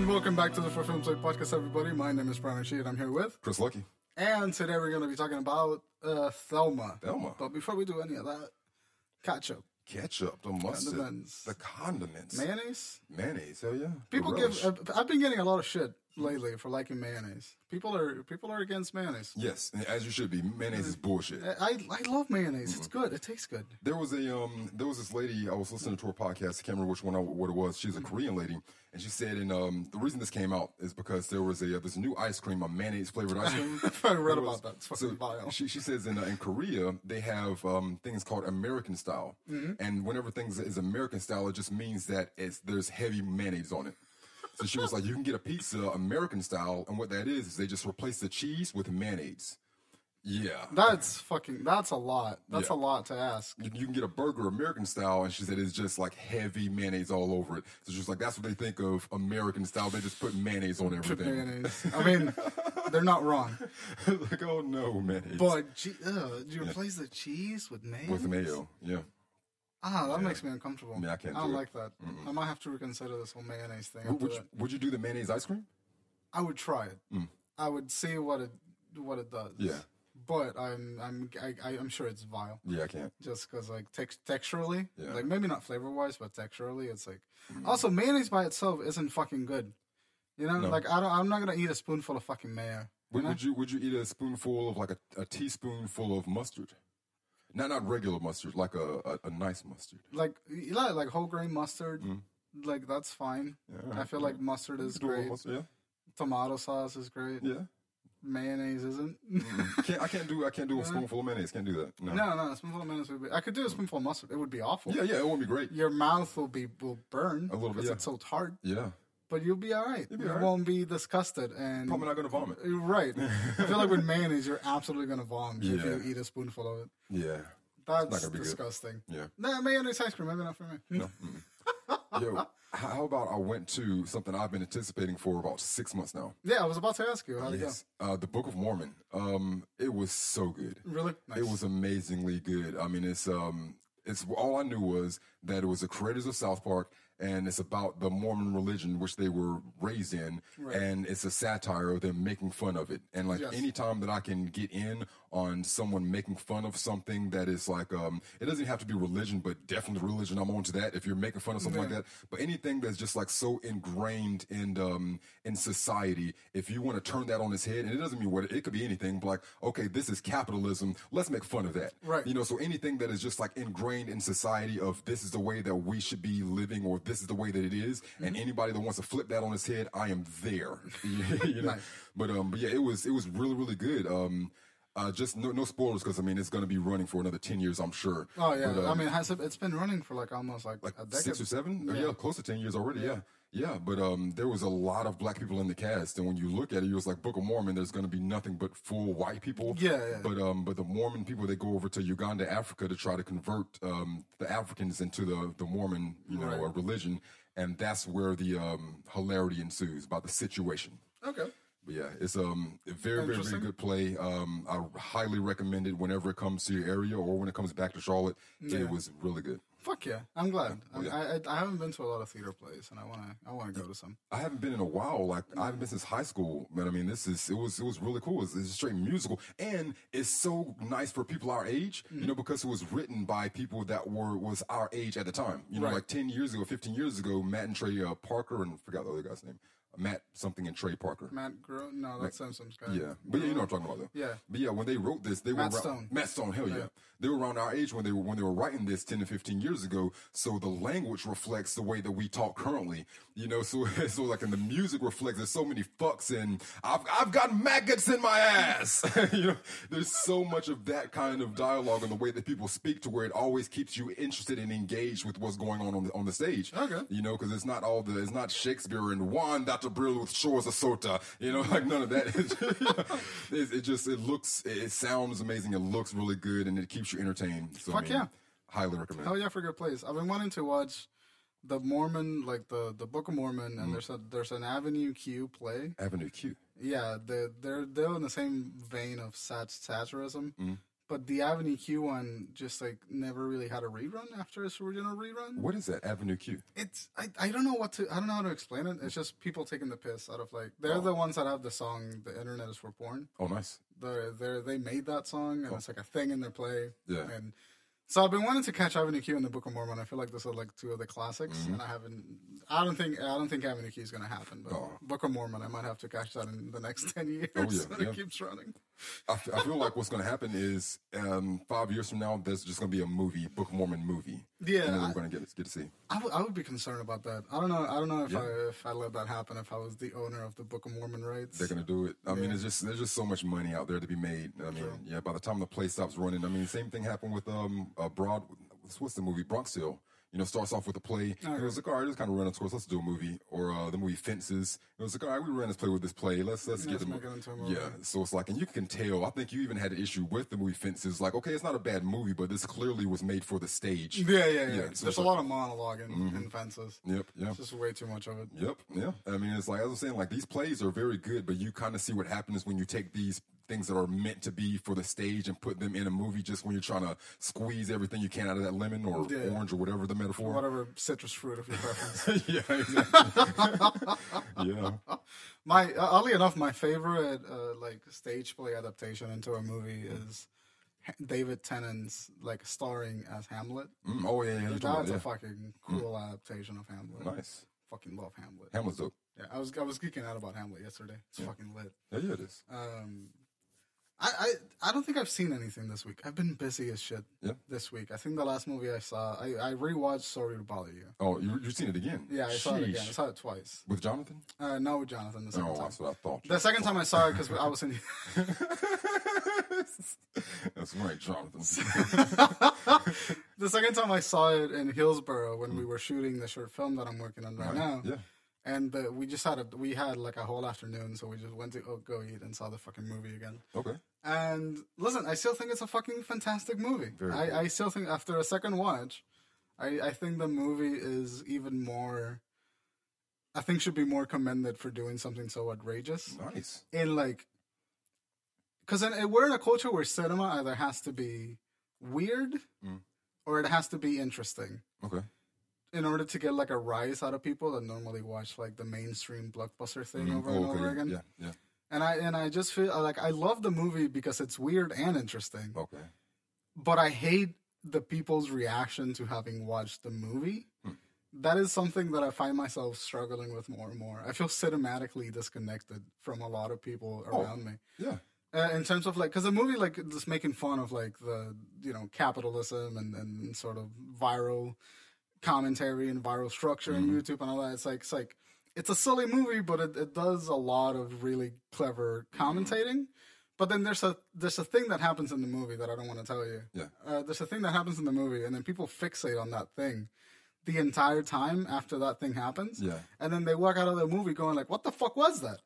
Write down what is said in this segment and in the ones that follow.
And welcome back to the For Film Play podcast, everybody. My name is Brian Rashid. I'm here with, Chris Lucky. and today we're going to be talking about uh, Thelma. Thelma. But before we do any of that, ketchup, Ketchup, the mustard, Condiments. the condiments, mayonnaise. mayonnaise. Hell yeah. People The give. relish. Uh, I've been getting a lot of shit lately for liking mayonnaise. People are people are against mayonnaise. yes, and as you should be. Mayonnaise is bullshit. I I love mayonnaise. Mm-hmm. It's good. It tastes good. There was a um, there was this lady I was listening to her podcast. I can't remember which one I, what it was. She's a Korean lady, and she said, and um, the reason this came out is because there was a uh, this new ice cream, a mayonnaise flavored ice cream. I read was- about that. It's fucking so vile. she, she says in uh, in Korea they have um, things called American style, Mm-hmm. and whenever things is American style, it just means that it's there's heavy mayonnaise on it. So she was like, you can get a pizza American style, and what that is is they just replace the cheese with mayonnaise. Yeah. That's fucking. That's a lot. That's Yeah. a lot to ask. You, you can get a burger American style, and she said it's just like heavy mayonnaise all over it. So she's like, that's what they think of American style. They just put mayonnaise on everything. Mayonnaise. I mean, they're not wrong. like, oh no, mayonnaise. But do you replace the cheese with mayo? with mayo, yeah. Ah, that makes me uncomfortable. Yeah, I can't I don't do it. like that. I might have to reconsider this whole mayonnaise thing. Would, would, you, would you do the mayonnaise ice cream? I would try it. I would see what it what it does. Yeah. But I'm I'm I, I- I'm sure it's vile. Yeah, I can't. Just because like tex- texturally, Yeah. Mm. like maybe not flavor wise, but texturally, it's like. Also, mayonnaise by itself isn't fucking good. You know, like I don't. I'm not gonna eat a spoonful of fucking mayo. Would, would you would you eat a spoonful of like a, a teaspoonful of mustard? Not not regular mustard, like a, a, a nice mustard. Like you like like whole grain mustard. Mm. Like that's fine. I feel like mustard is Do a little great. mustard, Tomato sauce is great. yeah, Mayonnaise isn't. yeah. Can't, I can't do I can't do a spoonful of mayonnaise. Can't do that. No. no, no, a spoonful of mayonnaise would be. I could do a mm. spoonful of mustard. It would be awful. Yeah, yeah, it wouldn't be great. Your mouth will be will burn A little bit, because yeah. it's so tart. Yeah, But you'll be all right. be you all right. won't be disgusted and probably not gonna vomit. right. I feel like with mayonnaise, you're absolutely gonna vomit if you eat a spoonful of it. Yeah, That's gonna good. disgusting. yeah. Nah, mayonnaise ice cream, maybe not for me. No. Yo, how about I went to something I've been anticipating for about six months now. Yeah, I was about to ask you. How'd Yes, uh, the Book of Mormon. Um, it was so good. Really? Nice. It was amazingly good. I mean, it's um, it's all I knew was that it was the creators of South Park, and it's about the Mormon religion which they were raised in, and it's a satire of them making fun of it. And like Yes. anytime that I can get in on someone making fun of something that is like um, it doesn't have to be religion, but definitely religion. I'm on to that. If you're making fun of something like that, but anything that's just like so ingrained in um in society, if you want to turn that on its head, and it doesn't mean what it could be anything, but like okay, this is capitalism. Let's make fun of that. Right. You know, so anything that is just like ingrained in society of this is the way that we should be living, or this is the way that it is, and Mm-hmm. anybody that wants to flip that on its head, I am there. you know? Nice. But um, but yeah, it was it was really really good. Um, uh, just no no spoilers because I mean it's going to be running for another ten years, I'm sure. Oh yeah, But, um, I mean, has it, it's been running for like almost like, a decade. six or seven, yeah. yeah, close to ten years already. Yeah. yeah, Yeah, but um, there was a lot of black people in the cast, and when you look at it, it was like Book of Mormon. There's going to be nothing but full white people. Yeah, yeah. But um, but the Mormon people they go over to Uganda, Africa, to try to convert um the Africans into the the Mormon you know uh, religion, and that's where the um hilarity ensues about the situation. Okay. But yeah, it's um a very very very good play. Um, I highly recommend it whenever it comes to your area or when it comes back to Charlotte. It was really good. Fuck yeah, I'm glad. Oh, I, I I haven't been to a lot of theater plays, and I wanna I wanna go to some. I haven't been in a while. Like I haven't been since high school. But I mean, this is it was it was really cool. It's, it's straight musical, and it's so nice for people our age. You know, because it was written by people that were was our age at the time. You know, Right. like ten years ago, fifteen years ago, Matt and Trey uh, Parker, and forgot the other guy's name. Matt something and Trey Parker. Matt Gro, no, that's Simpsons guy. Yeah, but yeah, you know what I'm talking about though. Yeah. but yeah, when they wrote this, they Matt were around, Stone. Matt Stone, hell yeah. they were around our age when they were when they were writing this ten to fifteen years ago. So the language reflects the way that we talk currently. You know, so so like, and the music reflects. There's so many fucks and I've I've got maggots in my ass. you know, there's so much of that kind of dialogue and the way that people speak to where it always keeps you interested and engaged with what's going on on the, on the stage. Okay. You know, because it's not all the it's not Shakespeare and Juan Dr. Brill with shores of sota. You know, like none of that. it, it just it looks it sounds amazing. It looks really good and it keeps you entertained. So I Fuck mean, yeah. highly recommend. Hell yeah, for good place. I've been wanting to watch the Mormon, like the the Book of Mormon, and mm-hmm. there's a there's an Avenue Q play. Avenue Q. Yeah, they're they're they're in the same vein of sat- satirism, mm-hmm. But the Avenue Q one just like never really had a rerun after its original rerun. What is that Avenue Q? It's I, I don't know what to I don't know how to explain it. It's just people taking the piss out of like they're Oh. the ones that have the song "The Internet Is for Porn." Oh, nice. They're they they made that song and it's like a thing in their play. Oh. Yeah. And so I've been wanting to catch Avenue Q and the Book of Mormon. I feel like those are like two of the classics, Mm-hmm. and I haven't. I don't think I don't think Avenue Q is gonna happen. But Oh. Book of Mormon, I might have to catch that in the next ten years. Oh, yeah, yeah. it keeps running. I, f- I feel like what's going to happen is um, five years from now, there's just going to be a movie, Book of Mormon movie. Yeah, I- we're going to get get to see. I would- I would be concerned about that. I don't know. I don't know if Yeah. I if I let that happen. If I was the owner of the Book of Mormon rights, They're going to do it. I mean, it's just there's just so much money out there to be made. I mean, True. yeah. By the time the play stops running, I mean, same thing happened with um uh, Broad. What's, what's the movie Bronx Tale? You know, starts off with a play. Oh, It was like, all right, just kind of run its course. Let's do a movie. Or uh, the movie Fences. It was like, all right, we ran this play with this play. Let's let's Let's get the into movie. Yeah. So it's like, and you can tell. I think you even had an issue with the movie Fences. Like, okay, it's not a bad movie, but this clearly was made for the stage. yeah, yeah, yeah. Yeah, so There's a like- Mm-hmm. lot of monologue in, in fences. Yep. Yep. It's just way too much of it. Yep, yeah. I mean, it's like as I'm saying, like these plays are very good, but you kind of see what happens when you take these things that are meant to be for the stage and put them in a movie. Just when you're trying to squeeze everything you can out of that lemon or Yeah. orange or whatever the metaphor. Whatever citrus fruit of your preference. yeah, exactly. yeah. my uh, oddly enough, my favorite uh, like stage play adaptation into a movie is David Tennant's like starring as Hamlet. Mm, oh yeah, yeah. That's a fucking cool adaptation of Hamlet. Nice. Fucking love Hamlet. Hamlet's dope. Yeah, I was I was geeking out about Hamlet yesterday. It's fucking lit. Yeah, yeah, it is. Um, I, I I don't think I've seen anything this week. I've been busy as shit Yeah. this week. I think the last movie I saw, I, I rewatched Sorry to Bother You. Oh, you you've seen it again? Yeah, I saw it again. I saw it twice. with Jonathan. Uh, no, with Jonathan the second Oh, time. that's what I thought. The second time I saw it because I was in. that's right, Jonathan. the second time I saw it in Hillsborough when we were shooting the short film that I'm working on right, now, Yeah. And uh, we just had a we had like a whole afternoon, so we just went to oh, go eat and saw the fucking movie again. Okay. And listen, I still think it's a fucking fantastic movie. Very I, cool. I still think after a second watch, I, I think the movie is even more. I think should be more commended for doing something so outrageous Nice. in like, because we're in a culture where cinema either has to be weird Mm. or it has to be interesting Okay. In order to get like a rise out of people that normally watch like the mainstream blockbuster thing Mm, over oh, and okay, over again. Yeah. Yeah. And I and I just feel like I love the movie because it's weird and interesting, Okay. but I hate the people's reaction to having watched the movie. Hmm. That is something that I find myself struggling with more and more. I feel cinematically disconnected from a lot of people Oh. around me. Yeah. Uh, in terms of like, because the movie like just making fun of like the you know capitalism and and sort of viral commentary and viral structure Mm-hmm. and YouTube and all that. It's like it's like it's a silly movie, but it, it does a lot of really clever commentating. But then there's a there's a thing that happens in the movie that I don't want to tell you. Yeah. Uh, there's a thing that happens in the movie, and then people fixate on that thing the entire time after that thing happens. Yeah. And then they walk out of the movie going like, "What the fuck was that?"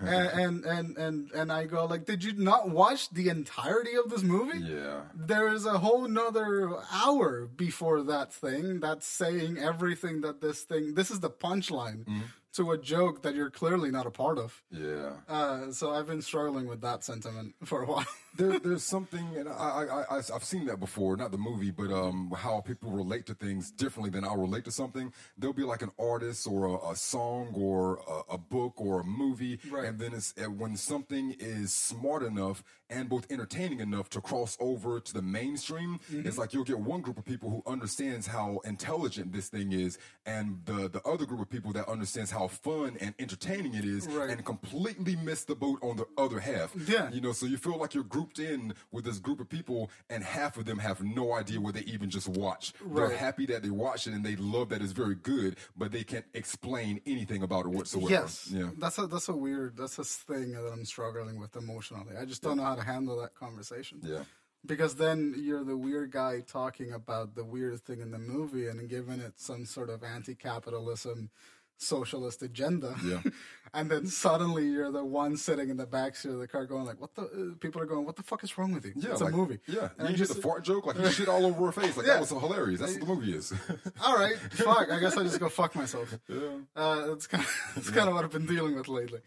And, and and and and I go like, "Did you not watch the entirety of this movie?" Yeah. There is a whole nother hour before that thing that's saying everything that this thing. This is the punchline Mm-hmm. to a joke that you're clearly not a part of. Yeah. Uh, so I've been struggling with that sentiment for a while. there, there's something, and I, I, I, I've seen that before. Not the movie, but um, how people relate to things differently than I'll relate to something. There'll be like an artist or a, a song or a, a book or a movie, Right. and then it's when something is smart enough and both entertaining enough to cross over to the mainstream. Mm-hmm. It's like you'll get one group of people who understands how intelligent this thing is, and the the other group of people that understands how fun and entertaining it is, Right. and completely miss the boat on the other half. Yeah. You know, so you feel like you're grouped in with this group of people, and half of them have no idea what they even just watched. They're happy that they watched it and they love that it's very good, but they can't explain anything about it whatsoever. Yes, Yeah. that's a that's a weird that's a thing that I'm struggling with emotionally. I just don't know how to handle that conversation. Yeah. because then you're the weird guy talking about the weird thing in the movie and giving it some sort of anti-capitalism socialist agenda. Yeah. and then suddenly you're the one sitting in the back seat of the car going like, "What the?" Uh, people are going, "What the fuck is wrong with you?" Yeah, it's like, a movie. Yeah, And you just the fart joke, like you shit all over her face, like Yeah. that was hilarious. That's what the movie is. All right, fuck. I guess I just go fuck myself. yeah, Uh, that's kind of, that's kind of what I've been dealing with lately.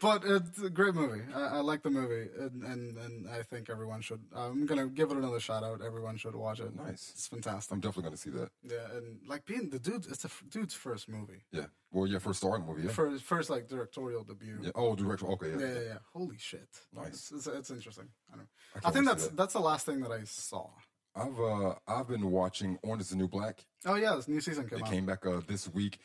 But it's a great movie. I, I like the movie, and, and and I think everyone should. I'm gonna give it another shout out. Everyone should watch it. Nice. It's fantastic. I'm definitely to see that. Yeah, and like being the dude, it's the dude's first movie, Yeah. Well, yeah, first starring movie. Yeah. first first like directorial debut. yeah. Oh, director. Okay. Yeah. Yeah, yeah, yeah. Holy shit! Nice. It's, it's, it's interesting. I know. I I, think wait to see that's that's the last thing that I saw. I've uh I've been watching Orange Is the New Black. Oh yeah, this new season came It out. came back uh this week.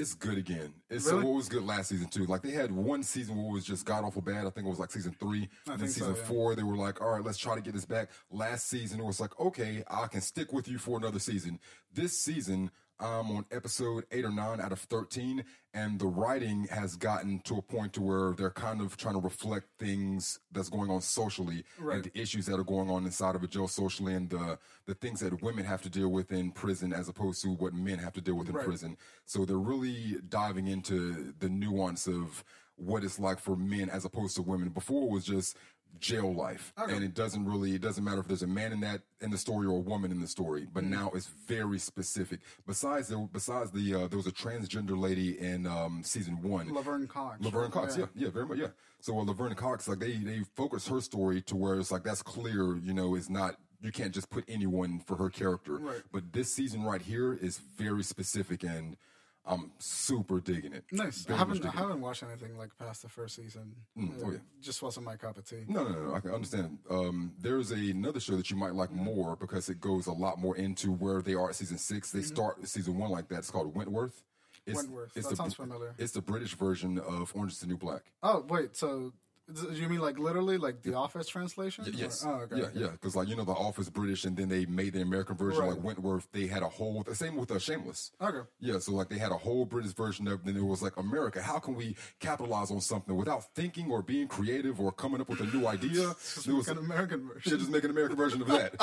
It's good again. It's Really? so what was good last season too. Like they had one season where it was just god awful bad. I think it was like season three. I and then think so, season yeah. four, they were like, all right, let's try to get this back. Last season it was like, okay, I can stick with you for another season. This season, I'm on episode eight or nine out of thirteen, and the writing has gotten to a point to where they're kind of trying to reflect things that's going on socially Right. and the issues that are going on inside of a jail socially and the the things that women have to deal with in prison as opposed to what men have to deal with in Right. prison. So they're really diving into the nuance of what it's like for men as opposed to women. Before it was just jail life, Okay. and it doesn't really it doesn't matter if there's a man in that in the story or a woman in the story. But Mm-hmm. now it's very specific. Besides, there besides the uh, there was a transgender lady in um, season one. Laverne Cox. Laverne Cox, yeah, yeah, very much, yeah. So uh, Laverne Cox, like they they focus her story to where it's like that's clear, you know, it's not you can't just put anyone for her character. Right. But this season right here is very specific, and I'm super digging it. Nice. I Very much haven't I haven't watched anything like past the first season. Mm, oh, yeah. Just wasn't my cup of tea. No, no, no, I can understand. Um, there's another show that you might like more because it goes a lot more into where they are at season six. They start season one like that. It's called Wentworth. It's, Mm-hmm. Wentworth. It's That the, sounds familiar. It's the British version of Orange is the New Black. Oh wait, so you mean like literally like the Office translation? Y- Yes. Or- oh, okay. Yeah, yeah. Because like you know, the Office British, and then they made the American version Right. like Wentworth. They had a whole. The same with uh, Shameless. Okay. Yeah, so like they had a whole British version of. Then it was like America. How can we capitalize on something without thinking or being creative or coming up with a new idea? Just It was- an American yeah, version. just make an American version of that,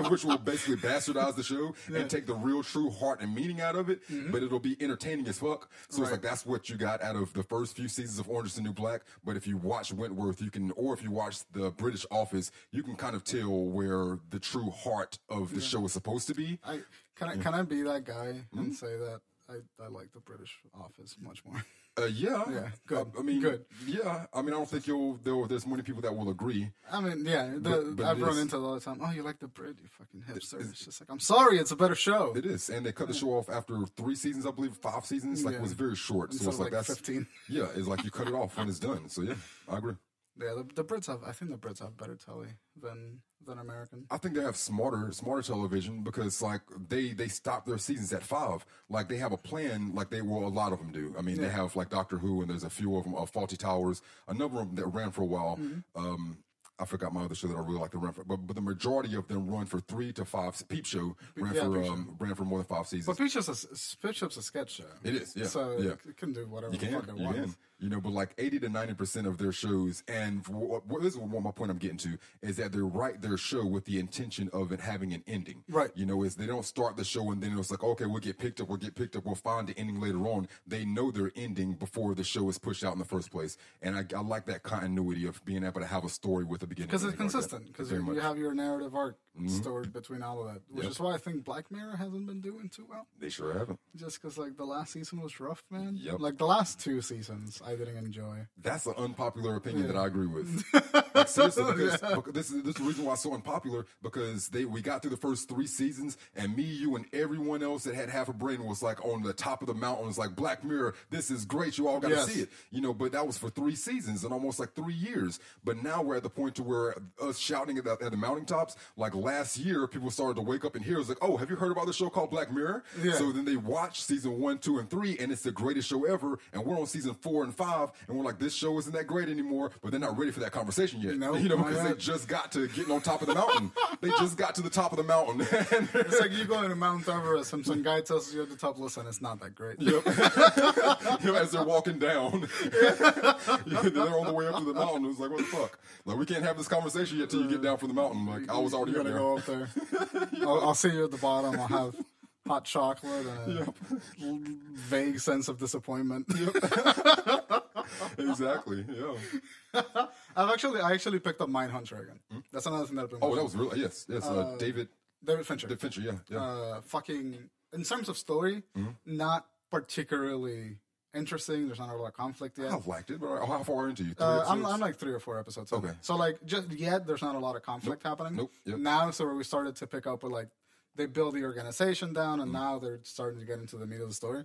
which will basically bastardize the show and take the real, true heart and meaning out of it. But it'll be entertaining as fuck. So it's Mm-hmm. Like that's what you got out of the first few seasons of Orange is the New Black. But if you watch Wentworth, you can, or if you watch the British Office, you can kind of tell where the true heart of the show is supposed to be. I can I can I be that guy Hmm? and say that I, I like the British Office much more. Uh, yeah, Yeah, good, I, I mean, good. Yeah, I mean, I don't think you'll. There, there's many people that will agree. I mean, yeah, the, But- but I've run into it all the time. Oh, you like the Brit, you fucking hipster. It's just like I'm sorry, it's a better show. It is, and they cut the show off after three seasons, I believe, five seasons. Like Yeah. it was very short, so Instead it's like, like, that's 15. Yeah, it's like you cut it off when it's done. So yeah, I agree. Yeah, the, the Brits have. I think the Brits have better telly than than American. I think they have smarter, smarter television because like they they stop their seasons at five. Like they have a plan, like they will. A lot of them do. I mean, they have like Doctor Who, and there's a few of them. Uh, Fawlty Towers, a number of them that ran for a while. Mm-hmm. Um, I forgot my other show that I really like to run for, but but the majority of them run for three to five. Peep Show ran Yeah, for Peep um, ran for more than five seasons. But Peep Show's a Peep Show's a sketch show. It is, yeah, So yeah. it can do whatever You the fuck it wants. You know, but like eighty to ninety percent of their shows, and what, what- this is what my point I'm getting to is that they write their show with the intention of it having an ending. Right. You know, is they don't start the show and then it's like, okay, we'll get picked up, we'll get picked up, we'll find the ending later on. They know their ending before the show is pushed out in the first place, and I, I like that continuity of being able to have a story with a beginning Because it's like consistent. Because Very you. Mm-hmm. have your narrative arc stored between all of that, which Yep. is why I think Black Mirror hasn't been doing too well. They sure haven't. Just because like the last season was rough, man. Yep. Like the last two seasons, I didn't enjoy. That's an unpopular opinion that I agree with. Like, seriously, because, because this is this is the reason why it's so unpopular. Because they we got through the first three seasons, and me, you, and everyone else that had half a brain was like on the top of the mountain. Was like Black Mirror. This is great. You all got to Yes. see it. You know, but that was for three seasons and almost like three years. But now we're at the point to where us shouting at the, at the mountaintops. Like last year, people started to wake up and hear. It's like, oh, have you heard about the show called Black Mirror? Yeah. So then they watch season one, two, and three, and it's the greatest show ever. And we're on season four and five, and we're like, this show isn't that great anymore. But they're not ready for that conversation yet. No, you know, because they just got to getting on top of the mountain. they just got to the top of the mountain. It's like you go into Mount Everest and some guy tells you at the top, listen, it's not that great. Yep. you know, as they're walking down, they're on the way up to the mountain. It's like, what the fuck? Like, we can't have this conversation yet till you get down from the mountain. Like, I was already gotta there. go up there. I'll, I'll see you at the bottom. I'll have hot chocolate and a vague sense of disappointment. Exactly. Yeah. I've actually, I actually picked up Mindhunter again. That's another thing that I've been Oh, watching. that was really yes, yes. Uh, David David Fincher. David Fincher. Yeah, yeah. uh, fucking in terms of story, Mm-hmm. not particularly interesting. There's not a lot of conflict yet. I've liked it, but how far into you? Uh, I'm. I'm like three or four episodes. in. Okay. So like just yet there's not a lot of conflict happening. Nope. Yep. Now so where we started to pick up with like they build the organization down Mm. and now they're starting to get into the meat of the story.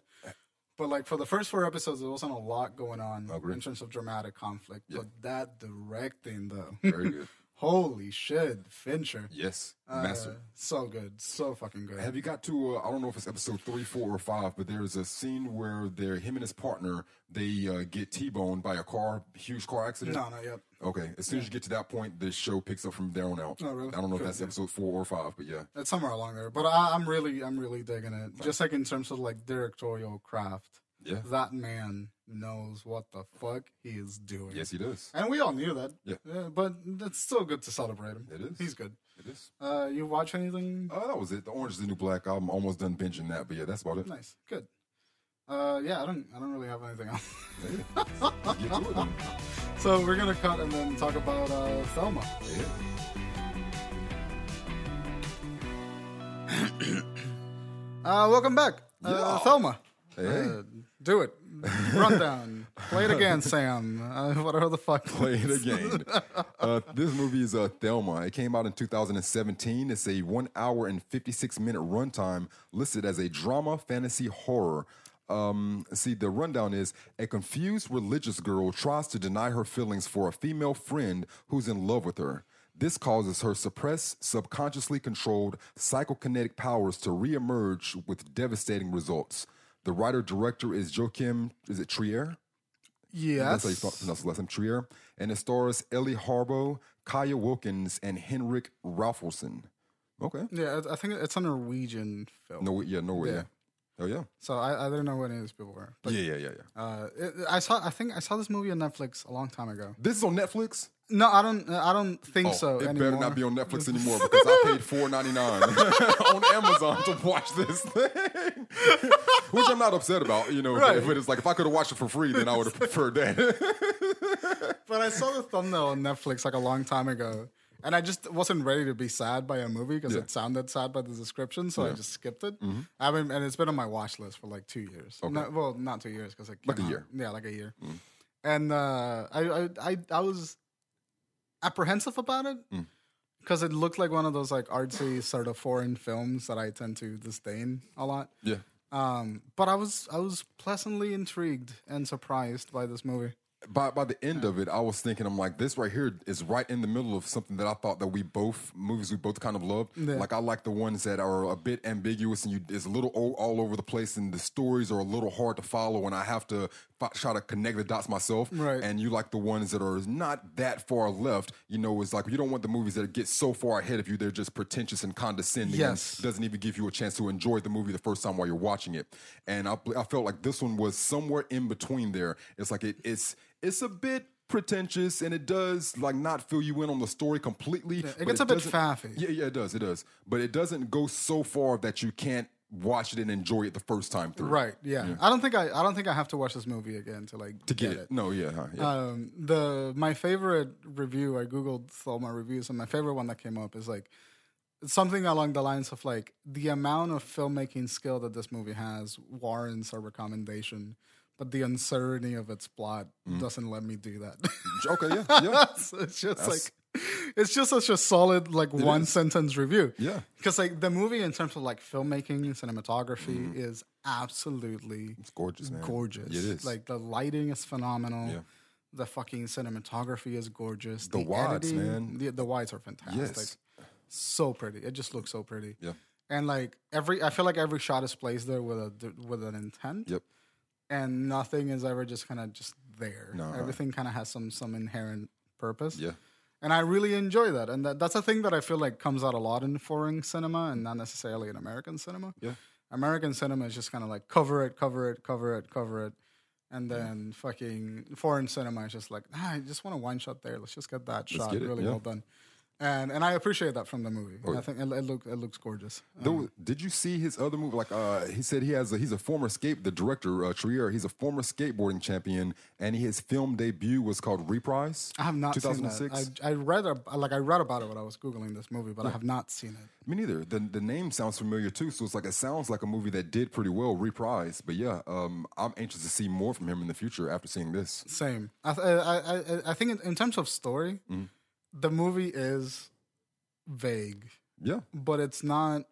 But like for the first four episodes there wasn't a lot going on Agree. in terms of dramatic conflict. But that directing though. Very good. Holy shit, Fincher. Yes, Uh, master. so good. So fucking good. Have you got to? Uh, I don't know if it's episode three, four, or five, but there's a scene where they're him and his partner they uh, get t-boned by a car, huge car accident. no, not yet. Okay, as soon as you get to that point, the show picks up from there on out. Oh, really? I don't know if that's yeah. episode four or five, but yeah, It's somewhere along there. But I, I'm really I'm really digging it. Just like in terms of like directorial craft. yeah, that man knows what the fuck he is doing. yes, he does. And we all knew that. Yeah. but it's still good to celebrate him. It is. He's good. It is. Uh, you watch anything? Uh, that was it. The Orange is the New Black. I'm almost done binging that, but yeah, that's about it. Nice. Good. Uh, yeah, I don't, I don't really have anything else. Yeah. So we're gonna cut and then talk about uh, Thelma. Yeah. Uh, welcome back, uh, Yeah. Thelma. Hey. Uh, do it. Rundown. Play it again, Sam. Uh, whatever the fuck. play it again. uh, this movie is uh, Thelma. It came out in 2017. It's a one hour and 56 minute runtime, listed as a drama fantasy horror. Um, see, the rundown is a confused religious girl tries to deny her feelings for a female friend who's in love with her. This causes her suppressed, subconsciously controlled psychokinetic powers to reemerge with devastating results. The writer director is Joachim, is it Trier? Yes. That's how you pronounce his last name, Trier. And it stars Eili Harboe, Kaya Wilkins, and Henrik Rafaelsen. Okay. Yeah, I I think it's a Norwegian film. No, yeah, Norway. Yeah. Yeah. Oh yeah. So I, I didn't know what any of these people were. But yeah, yeah, yeah, yeah. uh, it, I saw. I think I saw this movie on Netflix a long time ago. This is on Netflix. No, I don't. I don't think Oh, so it anymore. better not be on Netflix anymore because I paid four ninety nine on Amazon to watch this thing, which I'm not upset about. You know, Right. but it's like if I could have watched it for free, then I would have preferred that. But I saw the thumbnail on Netflix like a long time ago, and I just wasn't ready to be sad by a movie because Yeah. Mm-hmm. it sounded sad by the description, so I just skipped it. I haven't, and it's been on my watch list for like two years. No, well, not two years because Like came a year. Mm-hmm. Yeah, like a year. And uh, I, I, I, I was apprehensive about it Mm. because it looked like one of those like artsy sort of foreign films that I tend to disdain a lot. yeah. Um, but I was I was pleasantly intrigued and surprised by this movie. By by the end of it, I was thinking, I'm like, this right here is right in the middle of something that I thought that we both movies we both kind of loved. Yeah. Like I like the ones that are a bit ambiguous and you it's a little all, all over the place, and the stories are a little hard to follow, and I have to try to connect the dots myself. Right. And you like the ones that are not that far left. You know, it's like you don't want the movies that get so far ahead of you they're just pretentious and condescending. Yes. And doesn't even give you a chance to enjoy the movie the first time while you're watching it. And I, I felt like this one was somewhere in between there. It's like it, it's it's a bit pretentious and it does like not fill you in on the story completely. it but gets a bit faffy. Yeah, yeah, it does, it does. But it doesn't go so far that you can't watch it and enjoy it the first time through. Right. Yeah. I don't think I I don't think I have to watch this movie again to like To get, it. No, yeah, huh, yeah. Um, the my favorite review I googled all my reviews and my favorite one that came up is like something along the lines of like the amount of filmmaking skill that this movie has warrants a recommendation, but the uncertainty of its plot Mm. doesn't let me do that. okay, yeah, yeah. So it's just like it's just such a solid like one sentence review. Yeah. Because like the movie in terms of like filmmaking and cinematography mm-hmm. is absolutely It's gorgeous, man. gorgeous. It is. Like the lighting is phenomenal. Yeah. The fucking cinematography is gorgeous. The wides, man. The, the wides are fantastic. Yes. So pretty. It just looks so pretty. Yeah. And like every, I feel like every shot is placed there with a with an intent. Yep. And nothing is ever just kind of just there. No. Everything kind of has some some inherent purpose. Yeah. And I really enjoy that. And that, that's a thing that I feel like comes out a lot in foreign cinema and not necessarily in American cinema. Yeah. American cinema is just kind of like cover it, cover it, cover it, cover it. And then fucking foreign cinema is just like, ah, I just want a one shot there. Let's just get that shot get it, really yeah. well done. And and I appreciate that from the movie. I think it, it it looks gorgeous. Though, did you see his other movie? Like, uh, he said he has a, he's a former skate. The director uh, Trier, he's a former skateboarding champion, and his film debut was called Reprise. I have not seen that. I, I read a, like I read about it when I was googling this movie, but I have not seen it. Me neither. The the name sounds familiar too, so it's like it sounds like a movie that did pretty well. Reprise, but yeah, um, I'm anxious to see more from him in the future after seeing this. Same. I th- I I, I- I think in, in terms of story, Mm-hmm. The movie is vague, Yeah, but it's not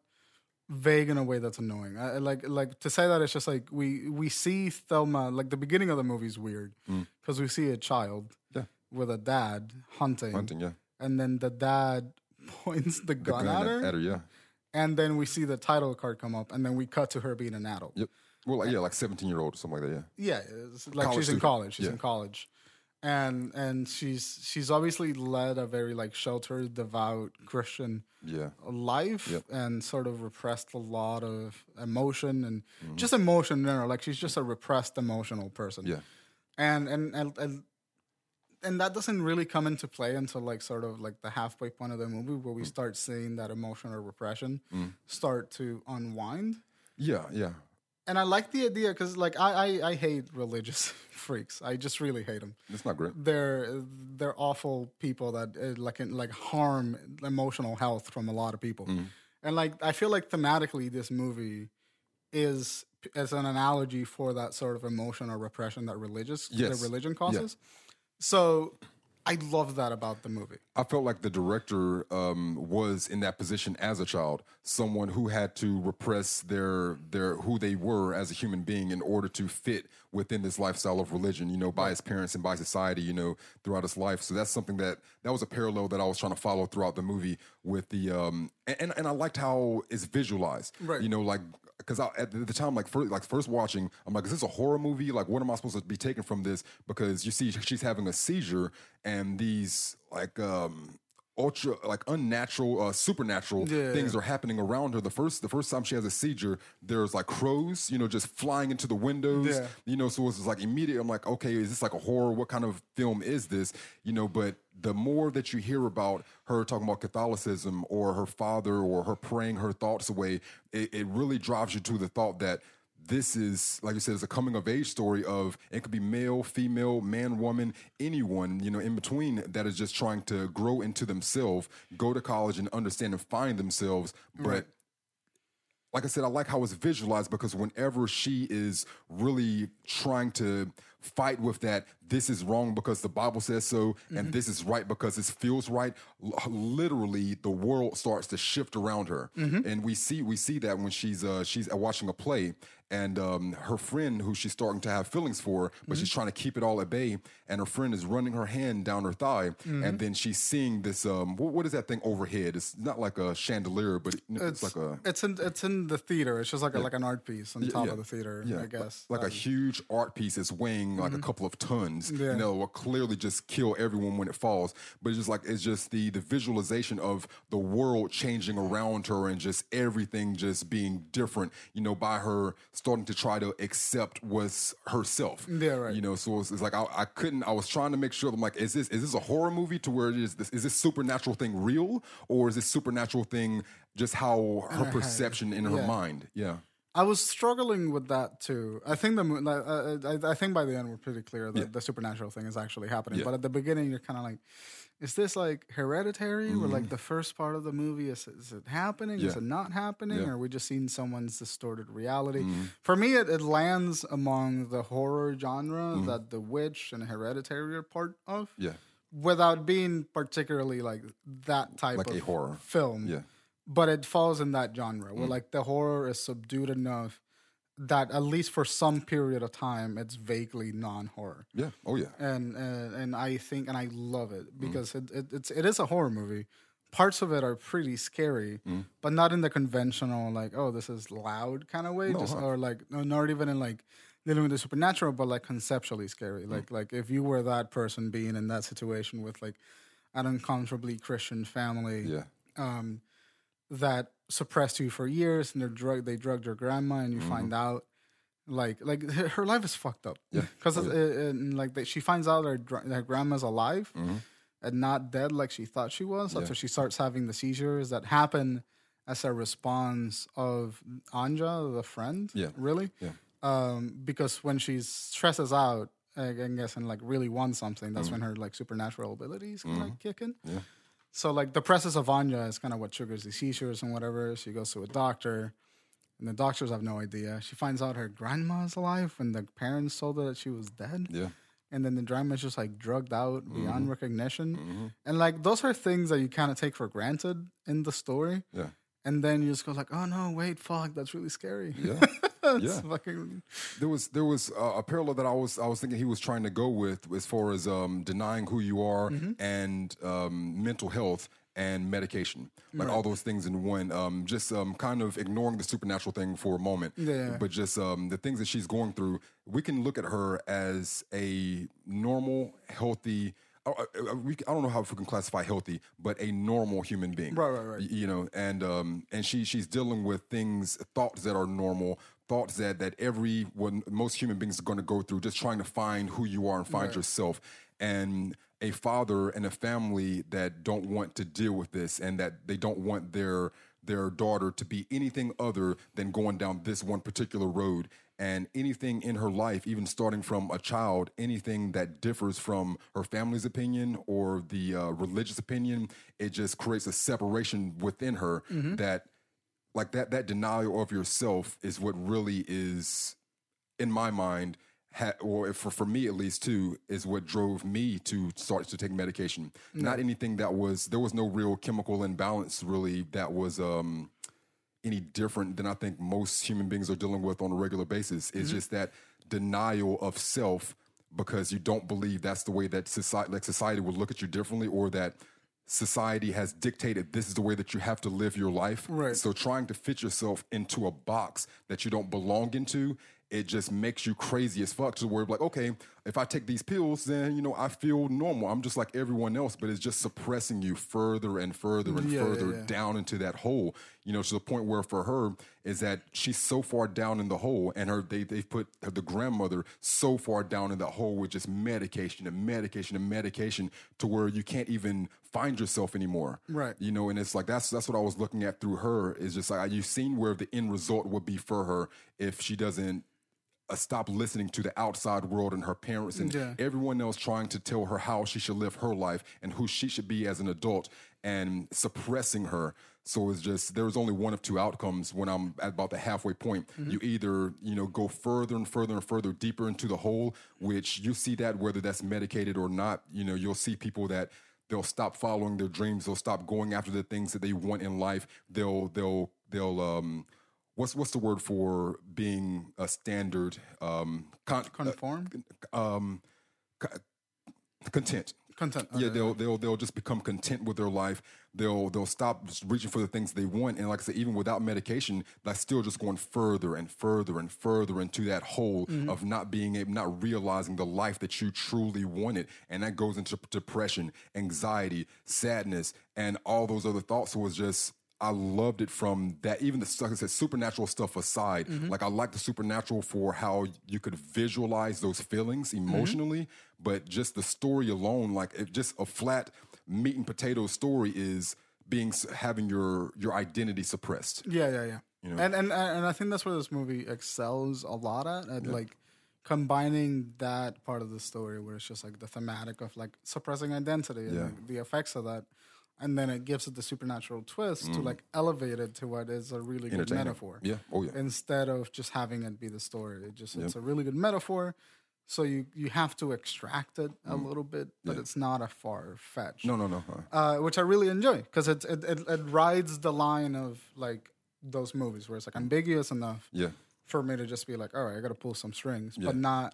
vague in a way that's annoying. I, I like like to say that it's just like we we see Thelma like the beginning of the movie is weird because we see a child Mm. Yeah. with a dad hunting, hunting. Yeah, and then the dad points the gun, at her, At her, yeah, and then we see the title card come up, and then we cut to her being an adult. yep. Well, like, yeah, like 17 year old or something like that. Yeah, Yeah, it's like College she's in student. college. She's Yeah. in college, and and she's she's obviously led a very like sheltered, devout Christian yeah, life, Yep. and sort of repressed a lot of emotion and Mm-hmm. just emotion in general. Like she's just a repressed emotional person. yeah. and and and. and and that doesn't really come into play until like sort of like the halfway point of the movie where Mm. we start seeing that emotional repression start to unwind Yeah, yeah. And I like the idea because, like, I, I I hate religious freaks. I just really hate them. It's not great. They're they're awful people that uh, like like harm emotional health from a lot of people. Mm. And like, I feel like thematically, this movie is as an analogy for that sort of emotion or repression that religious Yes. that religion causes. So I love that about the movie. I felt like the director um, was in that position as a child, someone who had to repress their their who they were as a human being in order to fit within this lifestyle of religion, you know, by his parents and by society, you know, throughout his life. So that's something that that was a parallel that I was trying to follow throughout the movie with the um and and I liked how it's visualized, Right. You know, like because at the time, like first, like first watching, I'm like, is this a horror movie? Like, what am I supposed to be taking from this? Because you see, she's having a seizure, and these like um ultra like unnatural, uh, supernatural Yeah. things are happening around her. The first, the first time she has a seizure, there's like crows, you know, just flying into the windows. Yeah. You know, so it's just like immediate. I'm like, okay, is this like a horror? What kind of film is this? You know, but the more that you hear about her talking about Catholicism or her father or her praying her thoughts away, it, it really drives you to the thought that this is, like you said, it's a coming of age story of it could be male, female, man, woman, anyone, you know, in between that is just trying to grow into themselves, go to college and understand and find themselves. But like I said, I like how it's visualized because whenever she is really trying to fight with that, this is wrong because the Bible says so, and this is right because it feels right. Literally, the world starts to shift around her, and we see we see that when she's uh, she's watching a play, and um, her friend who she's starting to have feelings for, but she's trying to keep it all at bay, and her friend is running her hand down her thigh, and then she's seeing this um, what, what is that thing overhead? It's not like a chandelier, but it- it's, like a It's in it's in the theater. It's just like a, like an art piece on top yeah. of the theater. Yeah, I guess. like a huge art piece that's weighing like a couple of tons. Mm-hmm. Yeah. You know, will clearly just kill everyone when it falls. But it's just like it's just the the visualization of the world changing around her and just everything just being different. You know, by her starting to try to accept was herself. Yeah, right. You know, so it's, it's like I, I couldn't. I was trying to make sure. I'm like, is this is this a horror movie to where it is this is this supernatural thing real or is this supernatural thing just how her perception in her Yeah. mind? Yeah. I was struggling with that too. I think the uh, I, I think by the end we're pretty clear that the supernatural thing is actually happening. Yeah. But at the beginning, you're kind of like, is this like hereditary? Where like the first part of the movie is is it happening? Is Mm. It not happening? Yeah. Mm. Or are we just seeing someone's distorted reality? For me, it, it lands among the horror genre that The Witch and Hereditary are part of. Mm. Yeah. Without being particularly like that type Like of a horror. film Yeah. but it falls in that genre Mm. where like the horror is subdued enough that at least for some period of time it's vaguely non-horror Yeah. Oh yeah. and and, and i think and i love Mm. it because it, it, it's it is a horror movie parts of it are pretty scary Mm. but not in the conventional like oh this is loud kind of way just or like no, not even in like dealing with the supernatural but like conceptually scary Mm. like like if you were that person being in that situation with like an uncomfortably christian family Yeah. um, that suppressed you for years, and they're drug they drugged your grandma, and you find mm-hmm. out like like her her life is fucked up. Yeah. because uh, uh, like they, she finds out her her grandma's alive, mm-hmm. and not dead like she thought she was after she starts having the seizures that happen as a response of Anja, the friend. Yeah. Really? Yeah. Um, because when she stresses out, I guess, and like really wants something, that's mm-hmm. when her like supernatural abilities kind Mm-hmm. of kick in. Yeah. So like the presence of Anja is kind of what triggers the seizures and whatever. She goes to a doctor, and the doctors have no idea. She finds out her grandma's alive when the parents told her that she was dead. Yeah. And then the grandma's just like drugged out beyond Mm-hmm. recognition. And like those are things that you kind of take for granted in the story. Yeah. And then you just go like, oh no, wait, fuck, that's really scary. Yeah. Yeah. fucking there was there was uh, a parallel that I was I was thinking he was trying to go with as far as um, denying who you are Mm-hmm. and um, mental health and medication, like all those things in one. Um, just um, kind of ignoring the supernatural thing for a moment, Yeah. but just um, the things that she's going through. We can look at her as a normal, healthy. I, I, we, I don't know how we can classify healthy, but a normal human being, Right, right, right. You know, and um, and she she's dealing with things, thoughts that are normal, thoughts that that every one most human beings are going to go through, just trying to find who you are and find yourself. And a father and a family that don't want to deal with this, and that they don't want their their daughter to be anything other than going down this one particular road. And anything in her life, even starting from a child, anything that differs from her family's opinion or the uh, religious opinion, it just creates a separation within her that like that that denial of yourself is what really is in my mind ha- or for for me at least too is what drove me to start to take medication. Not anything that was there was no real chemical imbalance really that was um any different than I think most human beings are dealing with on a regular basis. It's just that denial of self because you don't believe that's the way that society, like society, would look at you differently, or that society has dictated this is the way that you have to live your life. Right. So trying to fit yourself into a box that you don't belong into. It just makes you crazy as fuck to where like, okay, if I take these pills, then you know I feel normal. I'm just like everyone else, but it's just suppressing you further and further and Yeah, yeah, further yeah. down into that hole, you know, to the point where for her is that she's so far down in the hole, and her they they put the grandmother so far down in the hole with just medication and medication and medication to where you can't even find yourself anymore. Right. You know, and it's like that's that's what I was looking at through her is just like you've seen where the end result would be for her if she doesn't uh, stop listening to the outside world and her parents and Yeah. everyone else trying to tell her how she should live her life and who she should be as an adult and suppressing her. So it's just there's only one of two outcomes when I'm at about the halfway point. Mm-hmm. You either, you know, go further and further and further deeper into the hole, which you see that whether that's medicated or not, you know, you'll see people that they'll stop following their dreams, they'll stop going after the things that they want in life. They'll they'll they'll um what's what's the word for being a standard um con- conform? um co- content. Content. yeah they'll they'll they'll just become content with their life. They'll they'll stop reaching for the things they want. And like i said even without medication that's still just going further and further and further into that hole Mm-hmm. of not being able not realizing the life that you truly wanted. And that goes into depression anxiety sadness and all those other thoughts. So it's just I loved it from that, even the like I said, supernatural stuff aside. Mm-hmm. Like I like the supernatural for how you could visualize those feelings Mm-hmm. emotionally, but just the story alone, like it, just a flat meat and potato story is being having your your identity suppressed. Yeah, yeah, yeah. You know? And and and I think that's where this movie excels a lot at, at like combining that part of the story where it's just like the thematic of like suppressing identity and Yeah. the effects of that, and then it gives it the supernatural twist Mm. to like elevate it to what is a really good metaphor. Yeah. Oh yeah. Instead of just having it be the story, it just it's a really good metaphor. So you you have to extract it a little bit, but it's not a far fetch Mm. No, no, no. uh, uh, which I really enjoy because it, it it it rides the line of like those movies where it's like ambiguous enough Yeah. for me to just be like, all right, I got to pull some strings, but not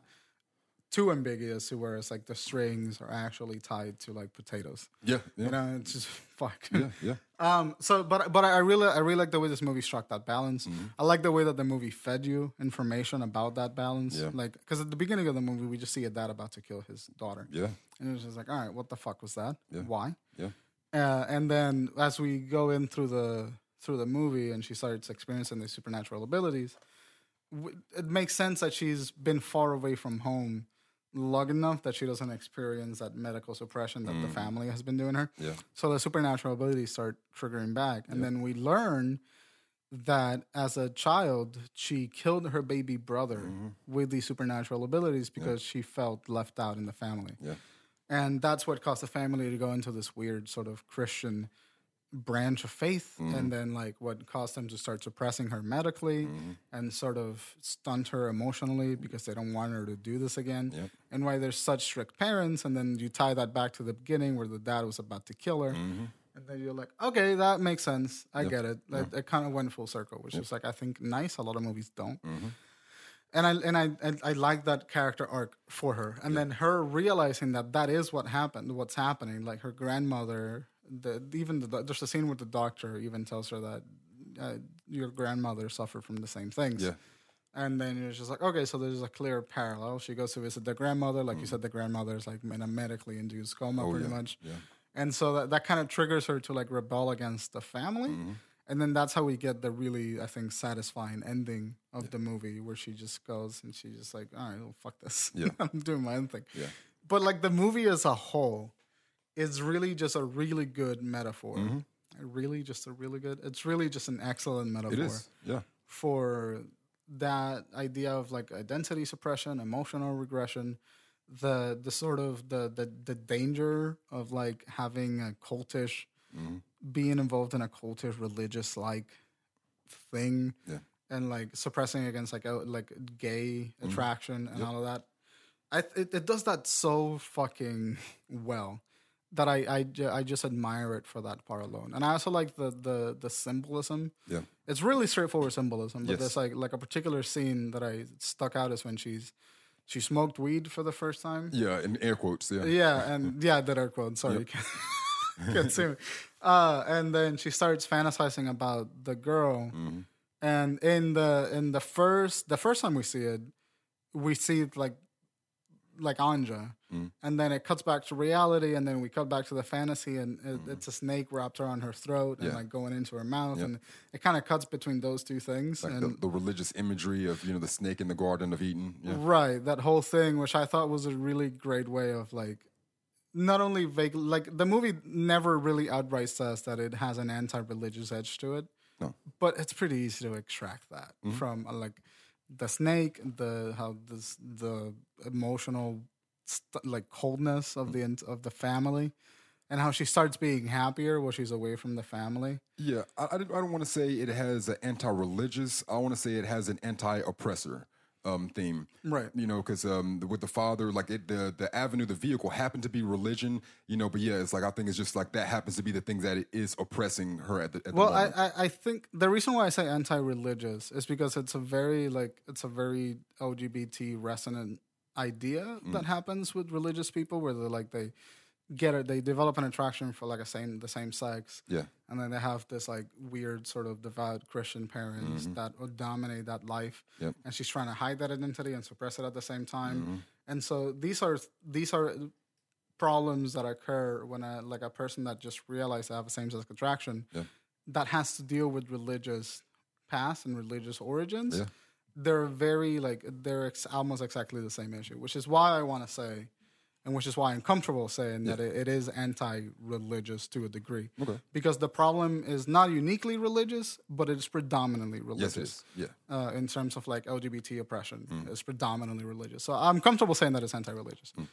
too ambiguous to where it's like the strings are actually tied to like potatoes. Yeah. Yeah. You know, it's just fuck. Yeah. Yeah. Um. So, but but I really I really like the way this movie struck that balance. Mm-hmm. I like the way that the movie fed you information about that balance. Yeah. Like, because at the beginning of the movie, we just see a dad about to kill his daughter, Yeah. and it was just like, all right, what the fuck was that? Yeah. Why? Yeah. Uh, and then as we go in through the through the movie and she starts experiencing these supernatural abilities, it makes sense that she's been far away from home long enough that she doesn't experience that medical suppression that the family has been doing her. Yeah. So the supernatural abilities start triggering back. And then we learn that as a child, she killed her baby brother Mm-hmm. with these supernatural abilities because she felt left out in the family. Yeah. And that's what caused the family to go into this weird sort of Christian branch of faith. Mm-hmm. And then, like, what caused them to start suppressing her medically Mm-hmm. and sort of stunt her emotionally because they don't want her to do this again. Yep. And why there's such strict parents. And then you tie that back to the beginning where the dad was about to kill her. Mm-hmm. And then you're like, okay, that makes sense. I get it. Like, It kind of went full circle, which is like I think nice. A lot of movies don't. Mm-hmm. And I and I, I I like that character arc for her, and then her realizing that that is what happened, what's happening. Like her grandmother, the even the, there's a scene with the doctor even tells her that uh, your grandmother suffered from the same things. Yeah. And then it's just like, okay, so there's a clear parallel. She goes to visit the grandmother, like you said, the grandmother is like in a medically induced coma, pretty Mm. Oh, yeah, much. yeah. And so that, that kind of triggers her to like rebel against the family. Mm-hmm. And then that's how we get the really, I think, satisfying ending of the movie where she just goes and she's just like, all right, well, fuck this. Yeah. I'm doing my own thing. Yeah. But like the movie as a whole is really just a really good metaphor. Mm-hmm. Really, just a really good, it's really just an excellent metaphor It is. Yeah. for that idea of like identity suppression, emotional regression, the the sort of the the, the danger of like having a cultish Mm-hmm. being involved in a cultish religious like thing Yeah. and like suppressing against like a, like gay Mm-hmm. attraction and all of that. I it, it does that so fucking well that I I, I just admire it for that part alone. And I also like the the the symbolism. Yeah. It's really straightforward symbolism, but Yes. there's like like a particular scene that I stuck out is when she's she smoked weed for the first time. Yeah. In air quotes. Yeah. Yeah, and yeah, that air quote. Sorry, you can't, see me. Uh, and then she starts fantasizing about the girl, Mm-hmm. and in the in the first the first time we see it, we see it like like Anja, Mm. and then it cuts back to reality, and then we cut back to the fantasy, and it, Mm-hmm. it's a snake wrapped around her throat and Yeah. like going into her mouth, and it kind of cuts between those two things, Like and the, the religious imagery of you know the snake in the garden of Eden. Yeah. Right, that whole thing, which I thought was a really great way of like, not only vague, like the movie never really outright says that it has an anti-religious edge to it, No. but it's pretty easy to extract that from uh, like the snake, the how this the emotional st- like coldness of the of the family, and how she starts being happier while she's away from the family. Yeah, I, I, don't- want to say it has an anti-religious. I want to say it has an anti-oppressor um, theme. Right. You know, because um, with the father, like it, the the avenue, the vehicle happened to be religion. You know, but yeah, it's like I think it's just like that happens to be the things that it is oppressing her at the. At Well, the I, moment. I, I think the reason why I say anti-religious is because it's a very like it's a very LGBT resonant idea Mm. that happens with religious people, where they like they get it, they develop an attraction for like a same the same sex, yeah, and then they have this like weird sort of devout Christian parents that would dominate that life, Mm-hmm. Yep. and she's trying to hide that identity and suppress it at the same time, Mm-hmm. and so these are these are problems that occur when a like a person that just realized they have a same sex attraction Yeah. that has to deal with religious past and religious origins. Yeah. They're very like they're ex- almost exactly the same issue, which is why I want to say, and which is why I'm comfortable saying that it, it is anti-religious to a degree. Okay. Because the problem is not uniquely religious, but it's predominantly religious yes, it is. Yeah, uh, in terms of like LGBT oppression Mm. is predominantly religious. So I'm comfortable saying that it's anti-religious. Mm.